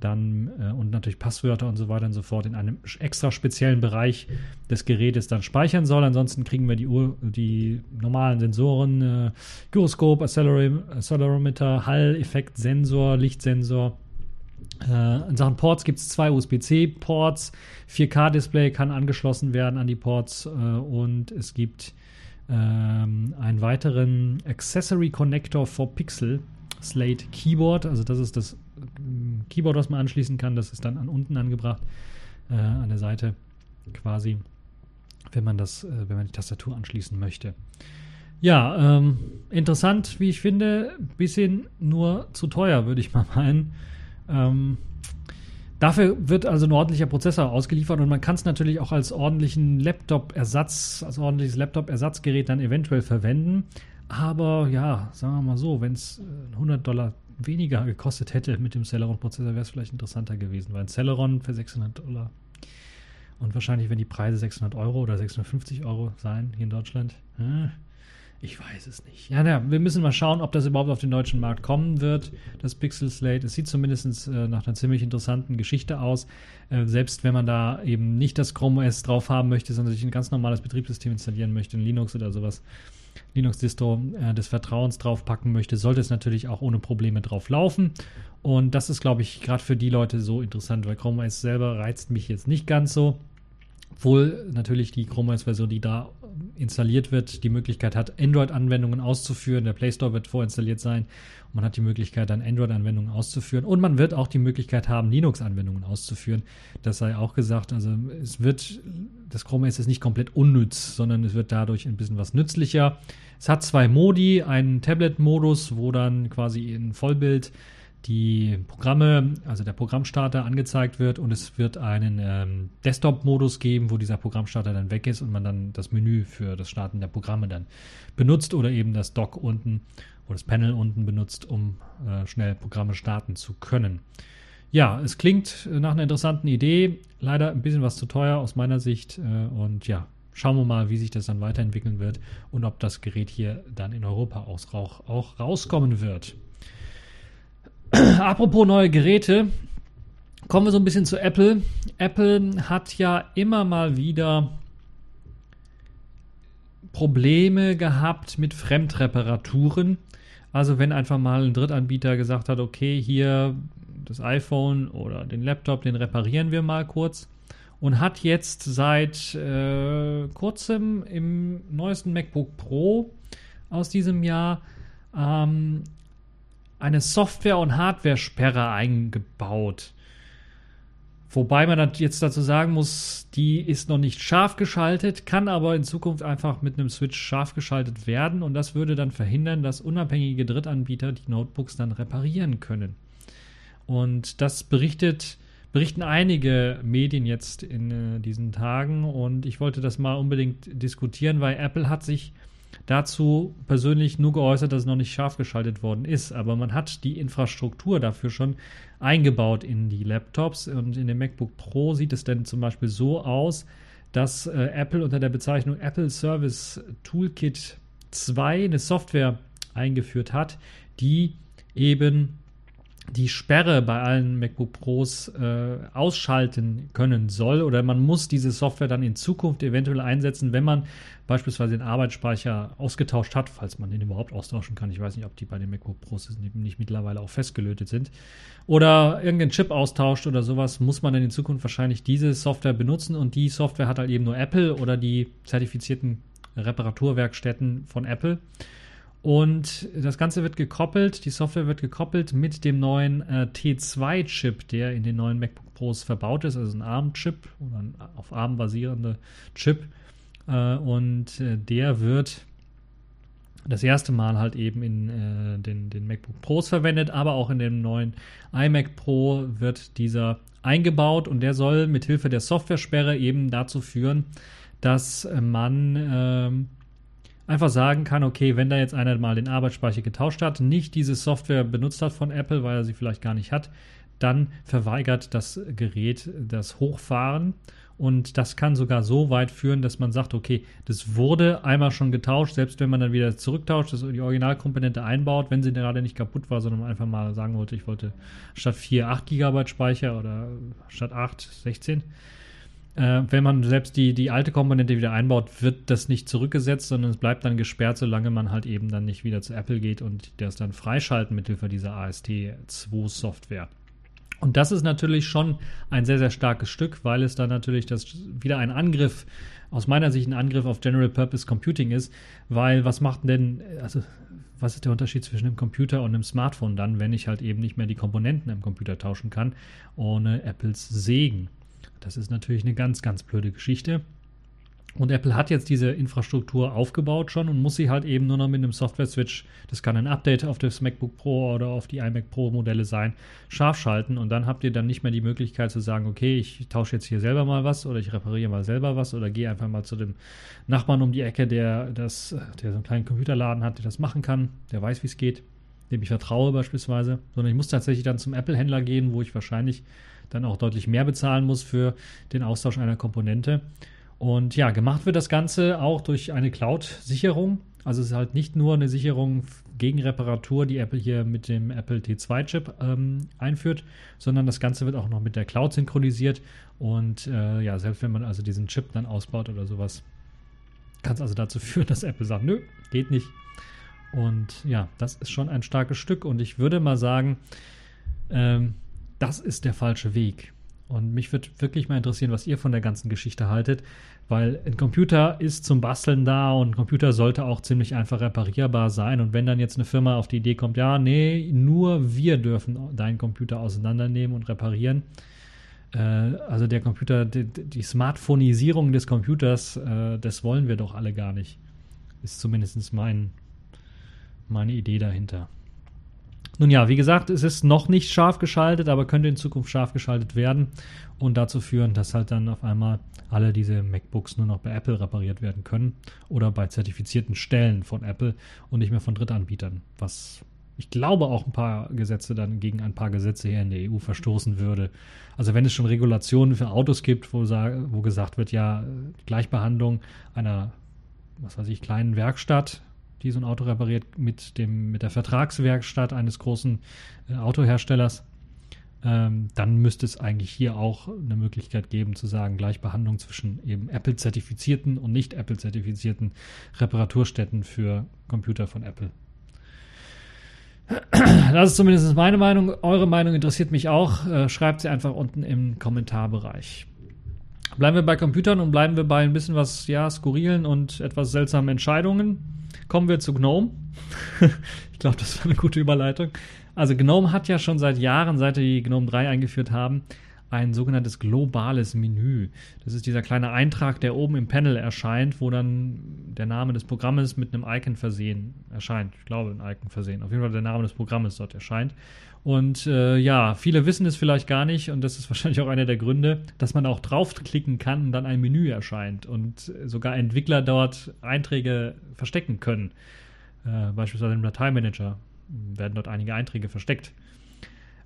Speaker 1: dann äh, und natürlich Passwörter und so weiter und so fort in einem extra speziellen Bereich des Gerätes dann speichern soll. Ansonsten kriegen wir die, Uhr, die normalen Sensoren, äh, Gyroskop, Accelerom Accelerometer, Hall-Effekt, Sensor, Lichtsensor. Äh, in Sachen Ports gibt es zwei USB-C-Ports, 4K-Display kann angeschlossen werden an die Ports äh, und es gibt ähm, einen weiteren Accessory Connector for Pixel Slate Keyboard. Also das ist das Keyboard, was man anschließen kann. Das ist dann an unten angebracht, äh, an der Seite quasi, wenn man das, äh, wenn man die Tastatur anschließen möchte. Ja, ähm, interessant, wie ich finde. Bisschen nur zu teuer, würde ich mal meinen. Ähm, dafür wird also ein ordentlicher Prozessor ausgeliefert und man kann es natürlich auch als ordentlichen Laptop-Ersatz, als ordentliches Laptop-Ersatzgerät dann eventuell verwenden. Aber ja, sagen wir mal so, wenn es 100 äh, Dollar weniger gekostet hätte mit dem Celeron-Prozessor, wäre es vielleicht interessanter gewesen, weil ein Celeron für 600 Dollar und wahrscheinlich, wenn die Preise 600 Euro oder 650 Euro sein hier in Deutschland, äh, ich weiß es nicht. Ja, ja, wir müssen mal schauen, ob das überhaupt auf den deutschen Markt kommen wird, das Pixel Slate. Es sieht zumindest äh, nach einer ziemlich interessanten Geschichte aus. Äh, selbst wenn man da eben nicht das Chrome OS drauf haben möchte, sondern sich ein ganz normales Betriebssystem installieren möchte, ein Linux oder sowas, Linux-Distro äh, des Vertrauens draufpacken möchte, sollte es natürlich auch ohne Probleme drauf laufen. Und das ist, glaube ich, gerade für die Leute so interessant, weil Chrome OS selber reizt mich jetzt nicht ganz so. Obwohl natürlich die Chrome OS-Version, die da installiert wird, die Möglichkeit hat, Android-Anwendungen auszuführen. Der Play Store wird vorinstalliert sein man hat die Möglichkeit, dann Android-Anwendungen auszuführen. Und man wird auch die Möglichkeit haben, Linux-Anwendungen auszuführen. Das sei auch gesagt. Also es wird, das Chrome OS ist nicht komplett unnütz, sondern es wird dadurch ein bisschen was nützlicher. Es hat zwei Modi, einen Tablet-Modus, wo dann quasi in Vollbild die Programme, also der Programmstarter angezeigt wird und es wird einen ähm, Desktop-Modus geben, wo dieser Programmstarter dann weg ist und man dann das Menü für das Starten der Programme dann benutzt oder eben das Dock unten oder das Panel unten benutzt, um äh, schnell Programme starten zu können. Ja, es klingt nach einer interessanten Idee, leider ein bisschen was zu teuer aus meiner Sicht äh, und ja, schauen wir mal, wie sich das dann weiterentwickeln wird und ob das Gerät hier dann in Europa auch, auch rauskommen wird. Apropos neue Geräte, kommen wir so ein bisschen zu Apple. Apple hat ja immer mal wieder Probleme gehabt mit Fremdreparaturen. Also wenn einfach mal ein Drittanbieter gesagt hat, okay, hier das iPhone oder den Laptop, den reparieren wir mal kurz. Und hat jetzt seit äh, kurzem im neuesten MacBook Pro aus diesem Jahr ähm, eine Software- und Hardware-Sperre eingebaut. Wobei man jetzt dazu sagen muss, die ist noch nicht scharf geschaltet, kann aber in Zukunft einfach mit einem Switch scharf geschaltet werden und das würde dann verhindern, dass unabhängige Drittanbieter die Notebooks dann reparieren können. Und das berichtet, berichten einige Medien jetzt in äh, diesen Tagen und ich wollte das mal unbedingt diskutieren, weil Apple hat sich dazu persönlich nur geäußert, dass es noch nicht scharf geschaltet worden ist. Aber man hat die Infrastruktur dafür schon eingebaut in die Laptops. Und in dem MacBook Pro sieht es dann zum Beispiel so aus, dass äh, Apple unter der Bezeichnung Apple Service Toolkit 2 eine Software eingeführt hat, die eben die Sperre bei allen MacBook Pros äh, ausschalten können soll oder man muss diese Software dann in Zukunft eventuell einsetzen, wenn man beispielsweise den Arbeitsspeicher ausgetauscht hat, falls man den überhaupt austauschen kann. Ich weiß nicht, ob die bei den MacBook Pros nicht mittlerweile auch festgelötet sind. Oder irgendeinen Chip austauscht oder sowas, muss man dann in Zukunft wahrscheinlich diese Software benutzen und die Software hat halt eben nur Apple oder die zertifizierten Reparaturwerkstätten von Apple. Und das Ganze wird gekoppelt, die Software wird gekoppelt mit dem neuen äh, T2-Chip, der in den neuen MacBook Pros verbaut ist, also ein ARM-Chip oder ein auf ARM basierender Chip. Äh, und äh, der wird das erste Mal halt eben in äh, den, den MacBook Pros verwendet, aber auch in dem neuen iMac Pro wird dieser eingebaut und der soll mit Hilfe der Software-Sperre eben dazu führen, dass man ähm, einfach sagen kann, okay, wenn da jetzt einer mal den Arbeitsspeicher getauscht hat, nicht diese Software benutzt hat von Apple, weil er sie vielleicht gar nicht hat, dann verweigert das Gerät das Hochfahren. Und das kann sogar so weit führen, dass man sagt, okay, das wurde einmal schon getauscht, selbst wenn man dann wieder zurücktauscht, das die Originalkomponente einbaut, wenn sie gerade nicht kaputt war, sondern einfach mal sagen wollte, ich wollte statt 4 8 GB Speicher oder statt 8 16 äh, wenn man selbst die, die alte Komponente wieder einbaut, wird das nicht zurückgesetzt, sondern es bleibt dann gesperrt, solange man halt eben dann nicht wieder zu Apple geht und das dann freischalten mit Hilfe dieser AST2 Software. Und das ist natürlich schon ein sehr, sehr starkes Stück, weil es dann natürlich das wieder ein Angriff, aus meiner Sicht ein Angriff auf General Purpose Computing ist, weil was macht denn, also was ist der Unterschied zwischen einem Computer und einem Smartphone dann, wenn ich halt eben nicht mehr die Komponenten im Computer tauschen kann, ohne Apples Segen? Das ist natürlich eine ganz, ganz blöde Geschichte. Und Apple hat jetzt diese Infrastruktur aufgebaut schon und muss sie halt eben nur noch mit einem Software-Switch, das kann ein Update auf das MacBook Pro oder auf die iMac Pro Modelle sein, scharf schalten. Und dann habt ihr dann nicht mehr die Möglichkeit zu sagen, okay, ich tausche jetzt hier selber mal was oder ich repariere mal selber was oder gehe einfach mal zu dem Nachbarn um die Ecke, der, das, der so einen kleinen Computerladen hat, der das machen kann, der weiß, wie es geht, dem ich vertraue beispielsweise. Sondern ich muss tatsächlich dann zum Apple-Händler gehen, wo ich wahrscheinlich dann auch deutlich mehr bezahlen muss für den Austausch einer Komponente. Und ja, gemacht wird das Ganze auch durch eine Cloud-Sicherung. Also es ist halt nicht nur eine Sicherung gegen Reparatur, die Apple hier mit dem Apple T2-Chip ähm, einführt, sondern das Ganze wird auch noch mit der Cloud synchronisiert. Und äh, ja, selbst wenn man also diesen Chip dann ausbaut oder sowas, kann es also dazu führen, dass Apple sagt, nö, geht nicht. Und ja, das ist schon ein starkes Stück. Und ich würde mal sagen, ähm, das ist der falsche Weg. Und mich würde wirklich mal interessieren, was ihr von der ganzen Geschichte haltet, weil ein Computer ist zum Basteln da und ein Computer sollte auch ziemlich einfach reparierbar sein. Und wenn dann jetzt eine Firma auf die Idee kommt, ja, nee, nur wir dürfen deinen Computer auseinandernehmen und reparieren. Äh, also der Computer, die, die Smartphoneisierung des Computers, äh, das wollen wir doch alle gar nicht. Ist zumindest mein, meine Idee dahinter. Nun ja, wie gesagt, es ist noch nicht scharf geschaltet, aber könnte in Zukunft scharf geschaltet werden und dazu führen, dass halt dann auf einmal alle diese MacBooks nur noch bei Apple repariert werden können oder bei zertifizierten Stellen von Apple und nicht mehr von Drittanbietern, was ich glaube auch ein paar Gesetze dann gegen ein paar Gesetze hier in der EU verstoßen würde. Also wenn es schon Regulationen für Autos gibt, wo, wo gesagt wird, ja, Gleichbehandlung einer, was weiß ich, kleinen Werkstatt die so ein Auto repariert, mit, dem, mit der Vertragswerkstatt eines großen äh, Autoherstellers, ähm, dann müsste es eigentlich hier auch eine Möglichkeit geben zu sagen, Gleichbehandlung zwischen eben Apple-zertifizierten und nicht Apple-zertifizierten Reparaturstätten für Computer von Apple. Das ist zumindest meine Meinung. Eure Meinung interessiert mich auch. Äh, schreibt sie einfach unten im Kommentarbereich. Bleiben wir bei Computern und bleiben wir bei ein bisschen was, ja, skurrilen und etwas seltsamen Entscheidungen. Kommen wir zu GNOME. ich glaube, das war eine gute Überleitung. Also GNOME hat ja schon seit Jahren, seit die GNOME 3 eingeführt haben, ein sogenanntes globales Menü. Das ist dieser kleine Eintrag, der oben im Panel erscheint, wo dann der Name des Programmes mit einem Icon versehen erscheint. Ich glaube, ein Icon versehen. Auf jeden Fall der Name des Programmes dort erscheint. Und äh, ja, viele wissen es vielleicht gar nicht und das ist wahrscheinlich auch einer der Gründe, dass man auch draufklicken kann und dann ein Menü erscheint und sogar Entwickler dort Einträge verstecken können. Äh, beispielsweise im Dateimanager werden dort einige Einträge versteckt.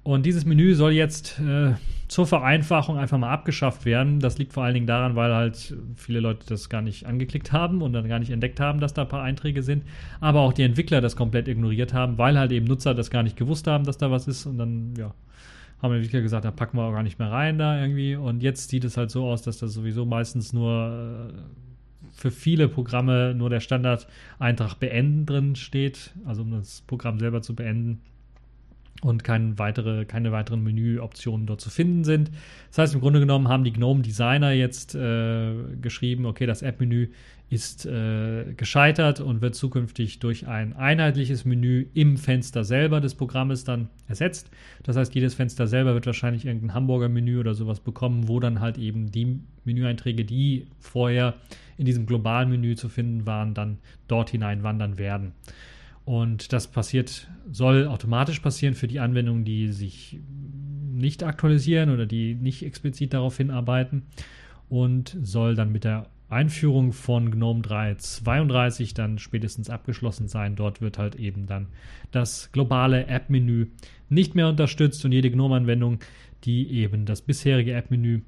Speaker 1: Und dieses Menü soll jetzt äh, zur Vereinfachung einfach mal abgeschafft werden. Das liegt vor allen Dingen daran, weil halt viele Leute das gar nicht angeklickt haben und dann gar nicht entdeckt haben, dass da ein paar Einträge sind. Aber auch die Entwickler das komplett ignoriert haben, weil halt eben Nutzer das gar nicht gewusst haben, dass da was ist. Und dann, ja, haben Entwickler gesagt, da packen wir auch gar nicht mehr rein da irgendwie. Und jetzt sieht es halt so aus, dass das sowieso meistens nur äh, für viele Programme nur der Standard-Eintrag beenden drin steht, also um das Programm selber zu beenden. Und keine, weitere, keine weiteren Menüoptionen dort zu finden sind. Das heißt, im Grunde genommen haben die GNOME Designer jetzt äh, geschrieben, okay, das App-Menü ist äh, gescheitert und wird zukünftig durch ein einheitliches Menü im Fenster selber des Programmes dann ersetzt. Das heißt, jedes Fenster selber wird wahrscheinlich irgendein Hamburger Menü oder sowas bekommen, wo dann halt eben die Menüeinträge, die vorher in diesem globalen Menü zu finden waren, dann dort hineinwandern werden. Und das passiert, soll automatisch passieren für die Anwendungen, die sich nicht aktualisieren oder die nicht explizit darauf hinarbeiten und soll dann mit der Einführung von GNOME 3.32 dann spätestens abgeschlossen sein. Dort wird halt eben dann das globale App-Menü nicht mehr unterstützt und jede GNOME-Anwendung, die eben das bisherige App-Menü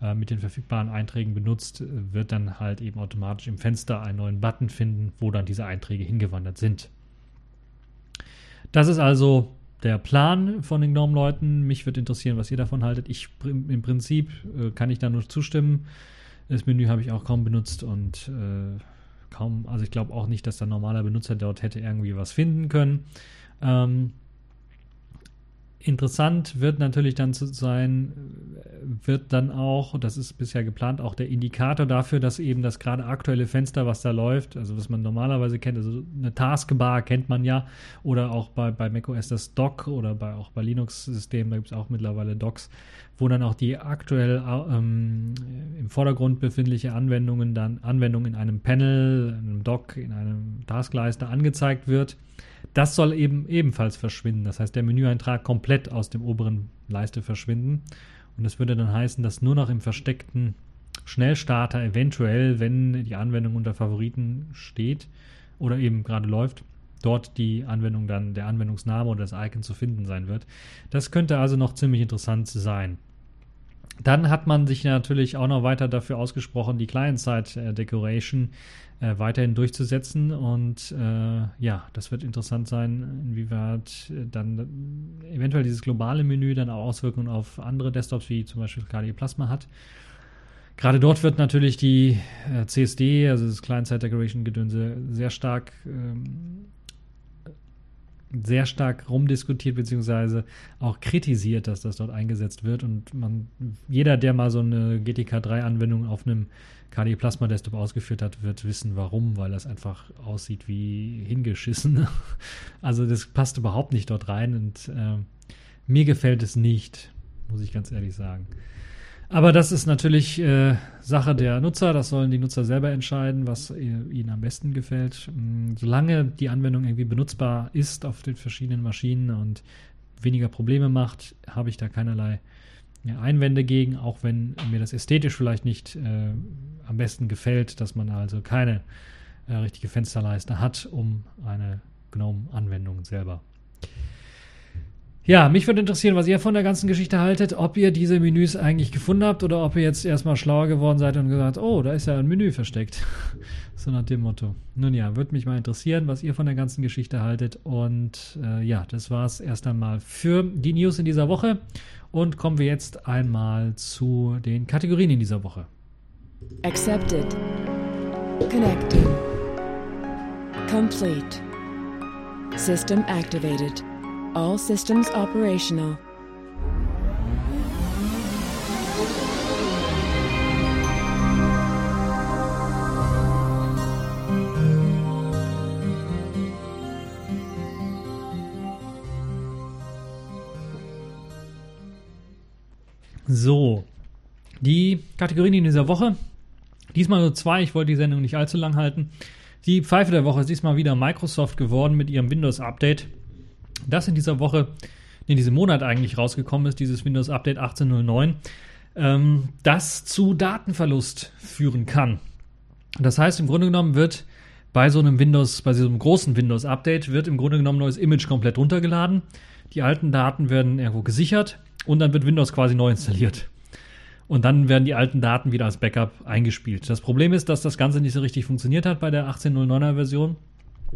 Speaker 1: äh, mit den verfügbaren Einträgen benutzt, wird dann halt eben automatisch im Fenster einen neuen Button finden, wo dann diese Einträge hingewandert sind. Das ist also der Plan von den GNOME-Leuten. Mich würde interessieren, was ihr davon haltet. Ich im Prinzip äh, kann ich da nur zustimmen. Das Menü habe ich auch kaum benutzt und äh, kaum, also ich glaube auch nicht, dass der normale Benutzer dort hätte irgendwie was finden können. Ähm, Interessant wird natürlich dann zu sein, wird dann auch, das ist bisher geplant, auch der Indikator dafür, dass eben das gerade aktuelle Fenster, was da läuft, also was man normalerweise kennt, also eine Taskbar kennt man ja, oder auch bei, bei macOS das Dock oder bei, auch bei Linux-Systemen, da gibt es auch mittlerweile Docks, wo dann auch die aktuell ähm, im Vordergrund befindliche Anwendungen dann Anwendungen in einem Panel, in einem Dock, in einem Taskleister angezeigt wird. Das soll eben ebenfalls verschwinden. Das heißt, der Menüeintrag komplett aus dem oberen Leiste verschwinden. Und das würde dann heißen, dass nur noch im versteckten Schnellstarter eventuell, wenn die Anwendung unter Favoriten steht oder eben gerade läuft, dort die Anwendung dann, der Anwendungsname oder das Icon zu finden sein wird. Das könnte also noch ziemlich interessant sein. Dann hat man sich natürlich auch noch weiter dafür ausgesprochen, die Client-Side-Decoration äh, weiterhin durchzusetzen. Und äh, ja, das wird interessant sein, inwieweit dann eventuell dieses globale Menü dann auch Auswirkungen auf andere Desktops wie zum Beispiel KDE Plasma hat. Gerade dort wird natürlich die äh, CSD, also das Client-Side-Decoration-Gedönse, sehr stark ähm, sehr stark rumdiskutiert beziehungsweise auch kritisiert, dass das dort eingesetzt wird. Und man, jeder, der mal so eine GTK3-Anwendung auf einem KDE Plasma Desktop ausgeführt hat, wird wissen, warum, weil das einfach aussieht wie hingeschissen. Also das passt überhaupt nicht dort rein und äh, mir gefällt es nicht, muss ich ganz ehrlich sagen. Aber das ist natürlich äh, Sache der Nutzer. Das sollen die Nutzer selber entscheiden, was ihnen am besten gefällt. Mm, solange die Anwendung irgendwie benutzbar ist auf den verschiedenen Maschinen und weniger Probleme macht, habe ich da keinerlei Einwände gegen, auch wenn mir das ästhetisch vielleicht nicht äh, am besten gefällt, dass man also keine äh, richtige Fensterleiste hat, um eine GNOME-Anwendung selber ja, mich würde interessieren, was ihr von der ganzen Geschichte haltet, ob ihr diese Menüs eigentlich gefunden habt oder ob ihr jetzt erstmal schlauer geworden seid und gesagt, oh, da ist ja ein Menü versteckt. so nach dem Motto. Nun ja, würde mich mal interessieren, was ihr von der ganzen Geschichte haltet. Und äh, ja, das war es erst einmal für die News in dieser Woche. Und kommen wir jetzt einmal zu den Kategorien in dieser Woche. Accepted. Connected. Complete. System activated. All systems operational. So, die Kategorien in dieser Woche. Diesmal nur zwei, ich wollte die Sendung nicht allzu lang halten. Die Pfeife der Woche ist diesmal wieder Microsoft geworden mit ihrem Windows-Update das in dieser Woche, in diesem Monat eigentlich rausgekommen ist, dieses Windows Update 1809, ähm, das zu Datenverlust führen kann. Das heißt, im Grunde genommen wird bei so einem Windows, bei so einem großen Windows-Update wird im Grunde genommen neues Image komplett runtergeladen. Die alten Daten werden irgendwo gesichert und dann wird Windows quasi neu installiert. Und dann werden die alten Daten wieder als Backup eingespielt. Das Problem ist, dass das Ganze nicht so richtig funktioniert hat bei der 1809er Version.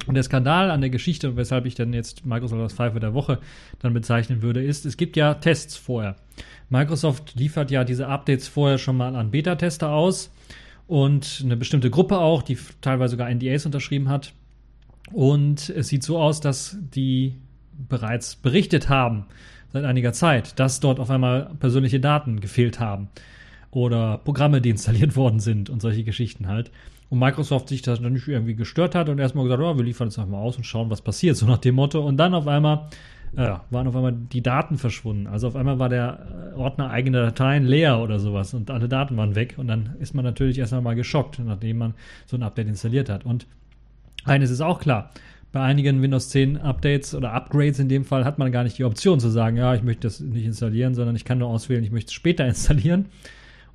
Speaker 1: Und der Skandal an der Geschichte, weshalb ich dann jetzt Microsoft als Pfeife der Woche dann bezeichnen würde, ist, es gibt ja Tests vorher. Microsoft liefert ja diese Updates vorher schon mal an Beta-Tester aus und eine bestimmte Gruppe auch, die teilweise sogar NDAs unterschrieben hat. Und es sieht so aus, dass die bereits berichtet haben seit einiger Zeit, dass dort auf einmal persönliche Daten gefehlt haben oder Programme deinstalliert worden sind und solche Geschichten halt. Und Microsoft sich das nicht irgendwie gestört hat und erstmal gesagt, oh, wir liefern es einfach mal aus und schauen, was passiert, so nach dem Motto. Und dann auf einmal äh, waren auf einmal die Daten verschwunden. Also auf einmal war der äh, Ordner eigene Dateien leer oder sowas und alle Daten waren weg. Und dann ist man natürlich erst einmal geschockt, nachdem man so ein Update installiert hat. Und eines ist auch klar, bei einigen Windows 10 Updates oder Upgrades in dem Fall hat man gar nicht die Option zu sagen, ja, ich möchte das nicht installieren, sondern ich kann nur auswählen, ich möchte es später installieren.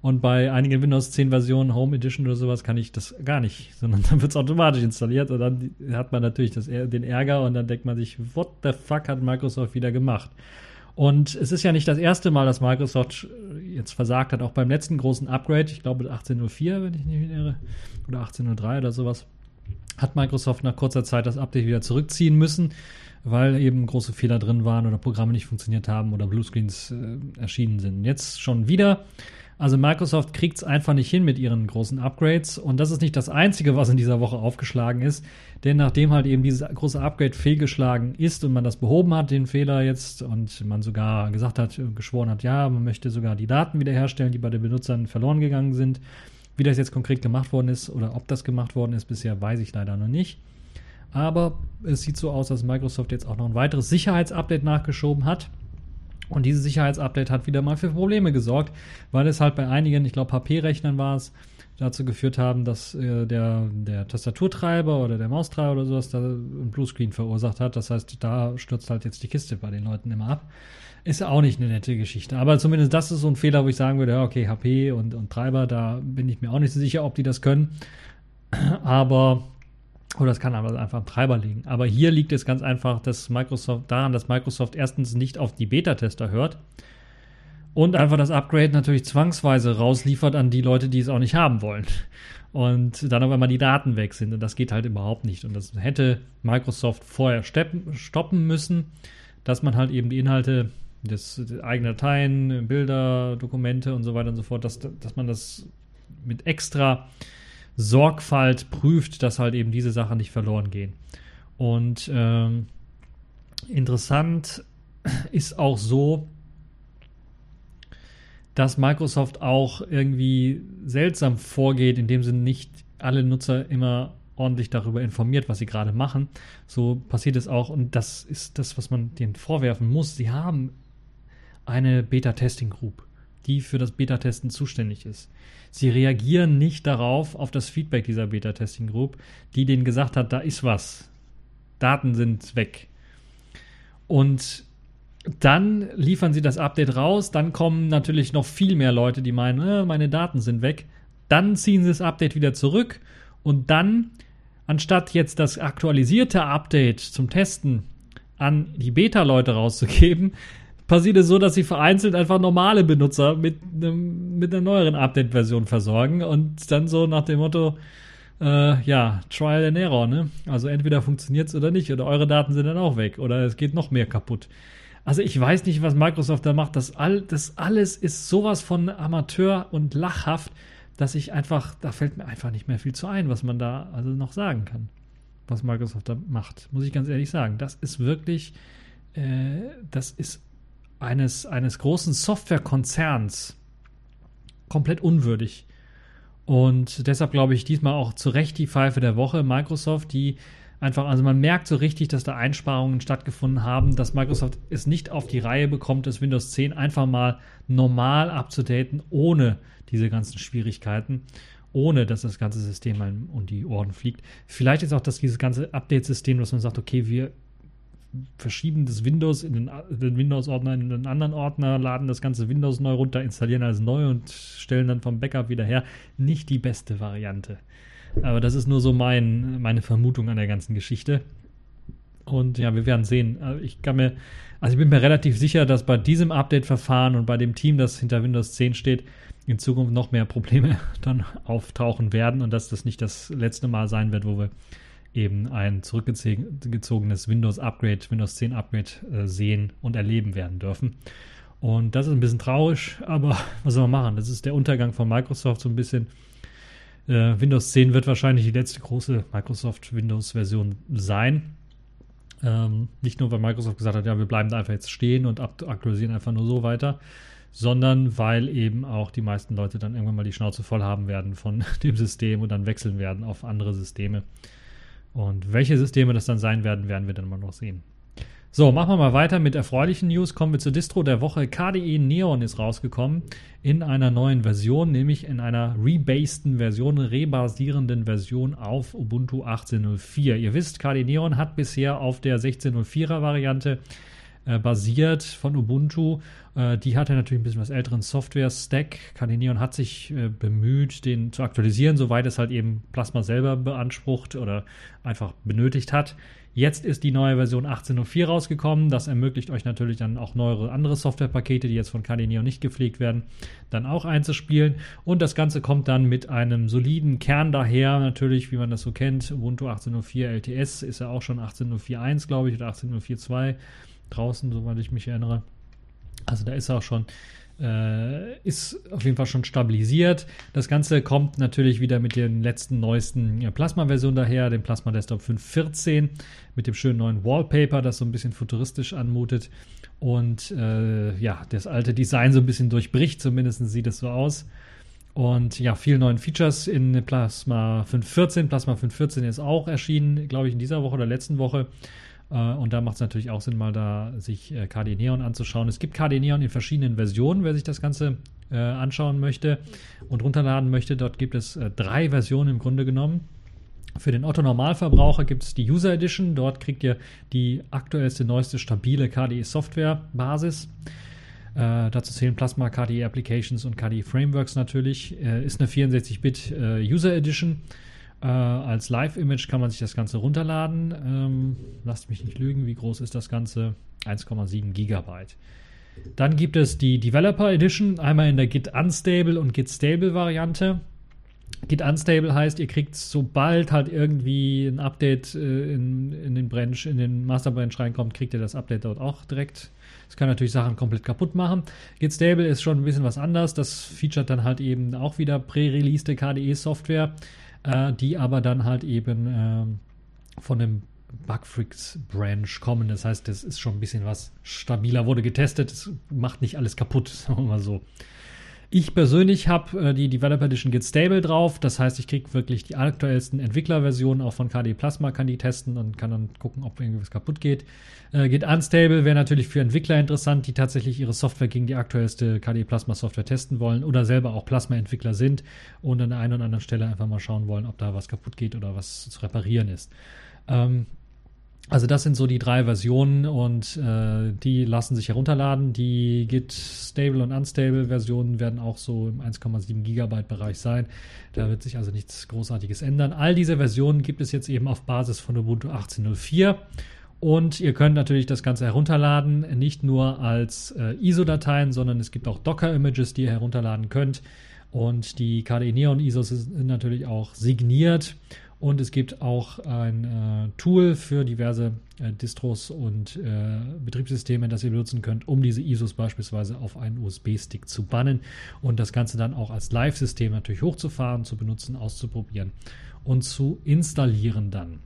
Speaker 1: Und bei einigen Windows 10 Versionen, Home Edition oder sowas, kann ich das gar nicht, sondern dann wird es automatisch installiert und dann hat man natürlich das, den Ärger und dann denkt man sich, what the fuck hat Microsoft wieder gemacht? Und es ist ja nicht das erste Mal, dass Microsoft jetzt versagt hat, auch beim letzten großen Upgrade, ich glaube 18.04, wenn ich nicht irre, oder 18.03 oder sowas, hat Microsoft nach kurzer Zeit das Update wieder zurückziehen müssen, weil eben große Fehler drin waren oder Programme nicht funktioniert haben oder Bluescreens äh, erschienen sind. Jetzt schon wieder also Microsoft kriegt es einfach nicht hin mit ihren großen Upgrades. Und das ist nicht das Einzige, was in dieser Woche aufgeschlagen ist. Denn nachdem halt eben dieses große Upgrade fehlgeschlagen ist und man das behoben hat, den Fehler jetzt, und man sogar gesagt hat, geschworen hat, ja, man möchte sogar die Daten wiederherstellen, die bei den Benutzern verloren gegangen sind. Wie das jetzt konkret gemacht worden ist oder ob das gemacht worden ist, bisher weiß ich leider noch nicht. Aber es sieht so aus, dass Microsoft jetzt auch noch ein weiteres Sicherheitsupdate nachgeschoben hat. Und dieses Sicherheitsupdate hat wieder mal für Probleme gesorgt, weil es halt bei einigen, ich glaube HP-Rechnern war es, dazu geführt haben, dass äh, der, der Tastaturtreiber oder der Maustreiber oder sowas da ein Bluescreen verursacht hat. Das heißt, da stürzt halt jetzt die Kiste bei den Leuten immer ab. Ist auch nicht eine nette Geschichte. Aber zumindest das ist so ein Fehler, wo ich sagen würde, ja, okay, HP und, und Treiber, da bin ich mir auch nicht so sicher, ob die das können. Aber oder es kann aber einfach am Treiber liegen. Aber hier liegt es ganz einfach dass Microsoft, daran, dass Microsoft erstens nicht auf die Beta-Tester hört und einfach das Upgrade natürlich zwangsweise rausliefert an die Leute, die es auch nicht haben wollen. Und dann auf einmal die Daten weg sind. Und das geht halt überhaupt nicht. Und das hätte Microsoft vorher stoppen müssen, dass man halt eben die Inhalte des, eigenen Dateien, Bilder, Dokumente und so weiter und so fort, dass, dass man das mit extra Sorgfalt prüft, dass halt eben diese Sachen nicht verloren gehen. Und ähm, interessant ist auch so, dass Microsoft auch irgendwie seltsam vorgeht, indem sie nicht alle Nutzer immer ordentlich darüber informiert, was sie gerade machen. So passiert es auch und das ist das, was man denen vorwerfen muss. Sie haben eine Beta-Testing-Group die für das Beta-Testen zuständig ist. Sie reagieren nicht darauf, auf das Feedback dieser Beta-Testing Group, die denen gesagt hat, da ist was. Daten sind weg. Und dann liefern sie das Update raus, dann kommen natürlich noch viel mehr Leute, die meinen, äh, meine Daten sind weg. Dann ziehen sie das Update wieder zurück und dann, anstatt jetzt das aktualisierte Update zum Testen an die Beta-Leute rauszugeben, passiert es so, dass sie vereinzelt einfach normale Benutzer mit, einem, mit einer neueren Update-Version versorgen und dann so nach dem Motto, äh, ja, Trial and Error, ne? Also entweder funktioniert es oder nicht oder eure Daten sind dann auch weg oder es geht noch mehr kaputt. Also ich weiß nicht, was Microsoft da macht. Das, all, das alles ist sowas von Amateur und lachhaft, dass ich einfach, da fällt mir einfach nicht mehr viel zu ein, was man da also noch sagen kann, was Microsoft da macht. Muss ich ganz ehrlich sagen. Das ist wirklich, äh, das ist eines, eines großen Softwarekonzerns komplett unwürdig. Und deshalb glaube ich diesmal auch zu Recht die Pfeife der Woche. Microsoft, die einfach, also man merkt so richtig, dass da Einsparungen stattgefunden haben, dass Microsoft es nicht auf die Reihe bekommt, das Windows 10 einfach mal normal abzudaten, ohne diese ganzen Schwierigkeiten, ohne dass das ganze System einem um die Ohren fliegt. Vielleicht ist auch das dieses ganze Update-System, dass man sagt, okay, wir verschieben das Windows in den, den Windows-Ordner in einen anderen Ordner, laden das ganze Windows neu runter, installieren alles neu und stellen dann vom Backup wieder her. Nicht die beste Variante. Aber das ist nur so mein, meine Vermutung an der ganzen Geschichte. Und ja, wir werden sehen. Also ich kann mir, also ich bin mir relativ sicher, dass bei diesem Update-Verfahren und bei dem Team, das hinter Windows 10 steht, in Zukunft noch mehr Probleme dann auftauchen werden und dass das nicht das letzte Mal sein wird, wo wir eben ein zurückgezogenes Windows-Upgrade, Windows 10 Upgrade äh, sehen und erleben werden dürfen. Und das ist ein bisschen traurig, aber was soll man machen? Das ist der Untergang von Microsoft so ein bisschen. Äh, Windows 10 wird wahrscheinlich die letzte große Microsoft Windows-Version sein. Ähm, nicht nur, weil Microsoft gesagt hat, ja, wir bleiben da einfach jetzt stehen und aktualisieren einfach nur so weiter, sondern weil eben auch die meisten Leute dann irgendwann mal die Schnauze voll haben werden von dem System und dann wechseln werden auf andere Systeme. Und welche Systeme das dann sein werden, werden wir dann mal noch sehen. So, machen wir mal weiter mit erfreulichen News. Kommen wir zur Distro der Woche. KDE Neon ist rausgekommen in einer neuen Version, nämlich in einer rebasten Version, rebasierenden Version auf Ubuntu 18.04. Ihr wisst, KDE Neon hat bisher auf der 16.04er Variante äh, basiert von Ubuntu. Äh, die hatte natürlich ein bisschen was älteren Software-Stack. KDE Neon hat sich äh, bemüht, den zu aktualisieren, soweit es halt eben Plasma selber beansprucht oder einfach benötigt hat. Jetzt ist die neue Version 18.04 rausgekommen. Das ermöglicht euch natürlich dann auch neuere andere Softwarepakete, die jetzt von Kardineo nicht gepflegt werden, dann auch einzuspielen. Und das Ganze kommt dann mit einem soliden Kern daher, natürlich, wie man das so kennt. Ubuntu 18.04 LTS ist ja auch schon 18.04.1, glaube ich, oder 18.04.2 draußen, soweit ich mich erinnere. Also da ist auch schon äh, ist auf jeden Fall schon stabilisiert. Das Ganze kommt natürlich wieder mit den letzten neuesten Plasma-Versionen daher, dem Plasma Desktop 5.14 mit dem schönen neuen Wallpaper, das so ein bisschen futuristisch anmutet und äh, ja, das alte Design so ein bisschen durchbricht, zumindest sieht es so aus. Und ja, viele neuen Features in Plasma 5.14. Plasma 5.14 ist auch erschienen, glaube ich, in dieser Woche oder letzten Woche. Äh, und da macht es natürlich auch Sinn, mal da sich äh, KD Neon anzuschauen. Es gibt KD Neon in verschiedenen Versionen, wer sich das Ganze äh, anschauen möchte und runterladen möchte. Dort gibt es drei Versionen im Grunde genommen. Für den Otto-Normalverbraucher gibt es die User Edition. Dort kriegt ihr die aktuellste, neueste, stabile KDE-Software-Basis. Äh, dazu zählen Plasma, KDE Applications und KDE Frameworks natürlich. Äh, ist eine 64-Bit äh, User Edition. Äh, als Live-Image kann man sich das Ganze runterladen. Ähm, lasst mich nicht lügen, wie groß ist das Ganze? 1,7 Gigabyte. Dann gibt es die Developer Edition, einmal in der Git Unstable und Git Stable Variante. Git Unstable heißt, ihr kriegt sobald halt irgendwie ein Update äh, in, in den Branch, in den Master Branch reinkommt, kriegt ihr das Update dort auch direkt. Das kann natürlich Sachen komplett kaputt machen. Git Stable ist schon ein bisschen was anders. Das featuret dann halt eben auch wieder pre-released KDE-Software äh, die aber dann halt eben äh, von dem Bugfix Branch kommen. Das heißt, das ist schon ein bisschen was stabiler, wurde getestet. Es macht nicht alles kaputt, sagen wir mal so. Ich persönlich habe äh, die Developer Edition Git Stable drauf. Das heißt, ich kriege wirklich die aktuellsten Entwicklerversionen auch von KDE Plasma, kann die testen und kann dann gucken, ob irgendwas kaputt geht. Äh, Git Unstable wäre natürlich für Entwickler interessant, die tatsächlich ihre Software gegen die aktuellste KDE Plasma Software testen wollen oder selber auch Plasma-Entwickler sind und an der einen oder anderen Stelle einfach mal schauen wollen, ob da was kaputt geht oder was zu reparieren ist. Ähm, also das sind so die drei Versionen und äh, die lassen sich herunterladen. Die Git Stable und Unstable Versionen werden auch so im 1,7 Gigabyte Bereich sein. Da wird sich also nichts Großartiges ändern. All diese Versionen gibt es jetzt eben auf Basis von Ubuntu 18.04. Und ihr könnt natürlich das Ganze herunterladen, nicht nur als äh, ISO-Dateien, sondern es gibt auch Docker-Images, die ihr herunterladen könnt. Und die KDE Neon ISOs sind natürlich auch signiert und es gibt auch ein äh, Tool für diverse äh, Distros und äh, Betriebssysteme, das ihr benutzen könnt, um diese ISOs beispielsweise auf einen USB-Stick zu bannen und das Ganze dann auch als Live-System natürlich hochzufahren, zu benutzen, auszuprobieren und zu installieren dann.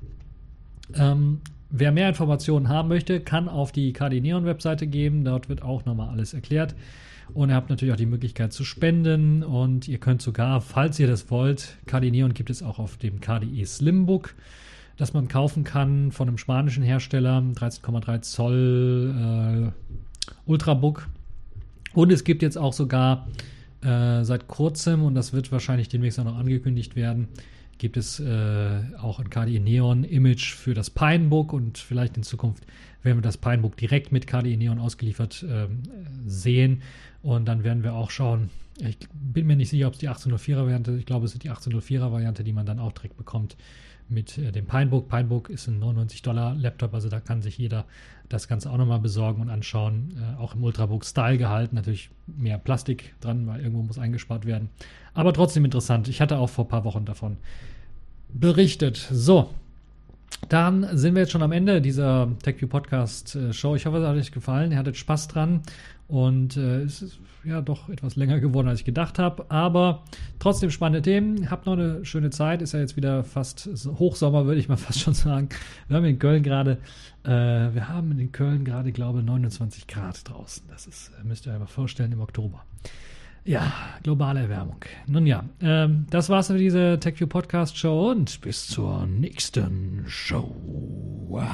Speaker 1: Ähm, wer mehr Informationen haben möchte, kann auf die KD Neon Webseite gehen. Dort wird auch nochmal alles erklärt. Und ihr habt natürlich auch die Möglichkeit zu spenden und ihr könnt sogar, falls ihr das wollt, KDE Neon gibt es auch auf dem KDE Slimbook, das man kaufen kann von einem spanischen Hersteller, 13,3 Zoll äh, Ultrabook. Und es gibt jetzt auch sogar äh, seit kurzem, und das wird wahrscheinlich demnächst auch noch angekündigt werden, gibt es äh, auch ein KDE Neon Image für das Pinebook und vielleicht in Zukunft werden wir das Pinebook direkt mit KDE Neon ausgeliefert äh, sehen. Und dann werden wir auch schauen. Ich bin mir nicht sicher, ob es die 1804er Variante, ich glaube, es ist die 1804er Variante, die man dann auch direkt bekommt mit äh, dem Pinebook. Pinebook ist ein 99 Dollar Laptop, also da kann sich jeder das Ganze auch nochmal besorgen und anschauen. Äh, auch im Ultrabook-Style gehalten, natürlich mehr Plastik dran, weil irgendwo muss eingespart werden. Aber trotzdem interessant. Ich hatte auch vor ein paar Wochen davon berichtet. So, Dann sind wir jetzt schon am Ende dieser TechView Podcast äh, Show. Ich hoffe, es hat euch gefallen. Ihr hattet Spaß dran und äh, es ist ja doch etwas länger geworden, als ich gedacht habe. Aber trotzdem spannende Themen. Habt noch eine schöne Zeit. Ist ja jetzt wieder fast Hochsommer, würde ich mal fast schon sagen. Wir haben in Köln gerade, äh, wir haben in Köln gerade, glaube ich, 29 Grad draußen. Das ist, müsst ihr euch mal vorstellen, im Oktober. Ja, globale Erwärmung. Nun ja, ähm, das war's für diese TechView Podcast Show und bis zur nächsten Show. Wow.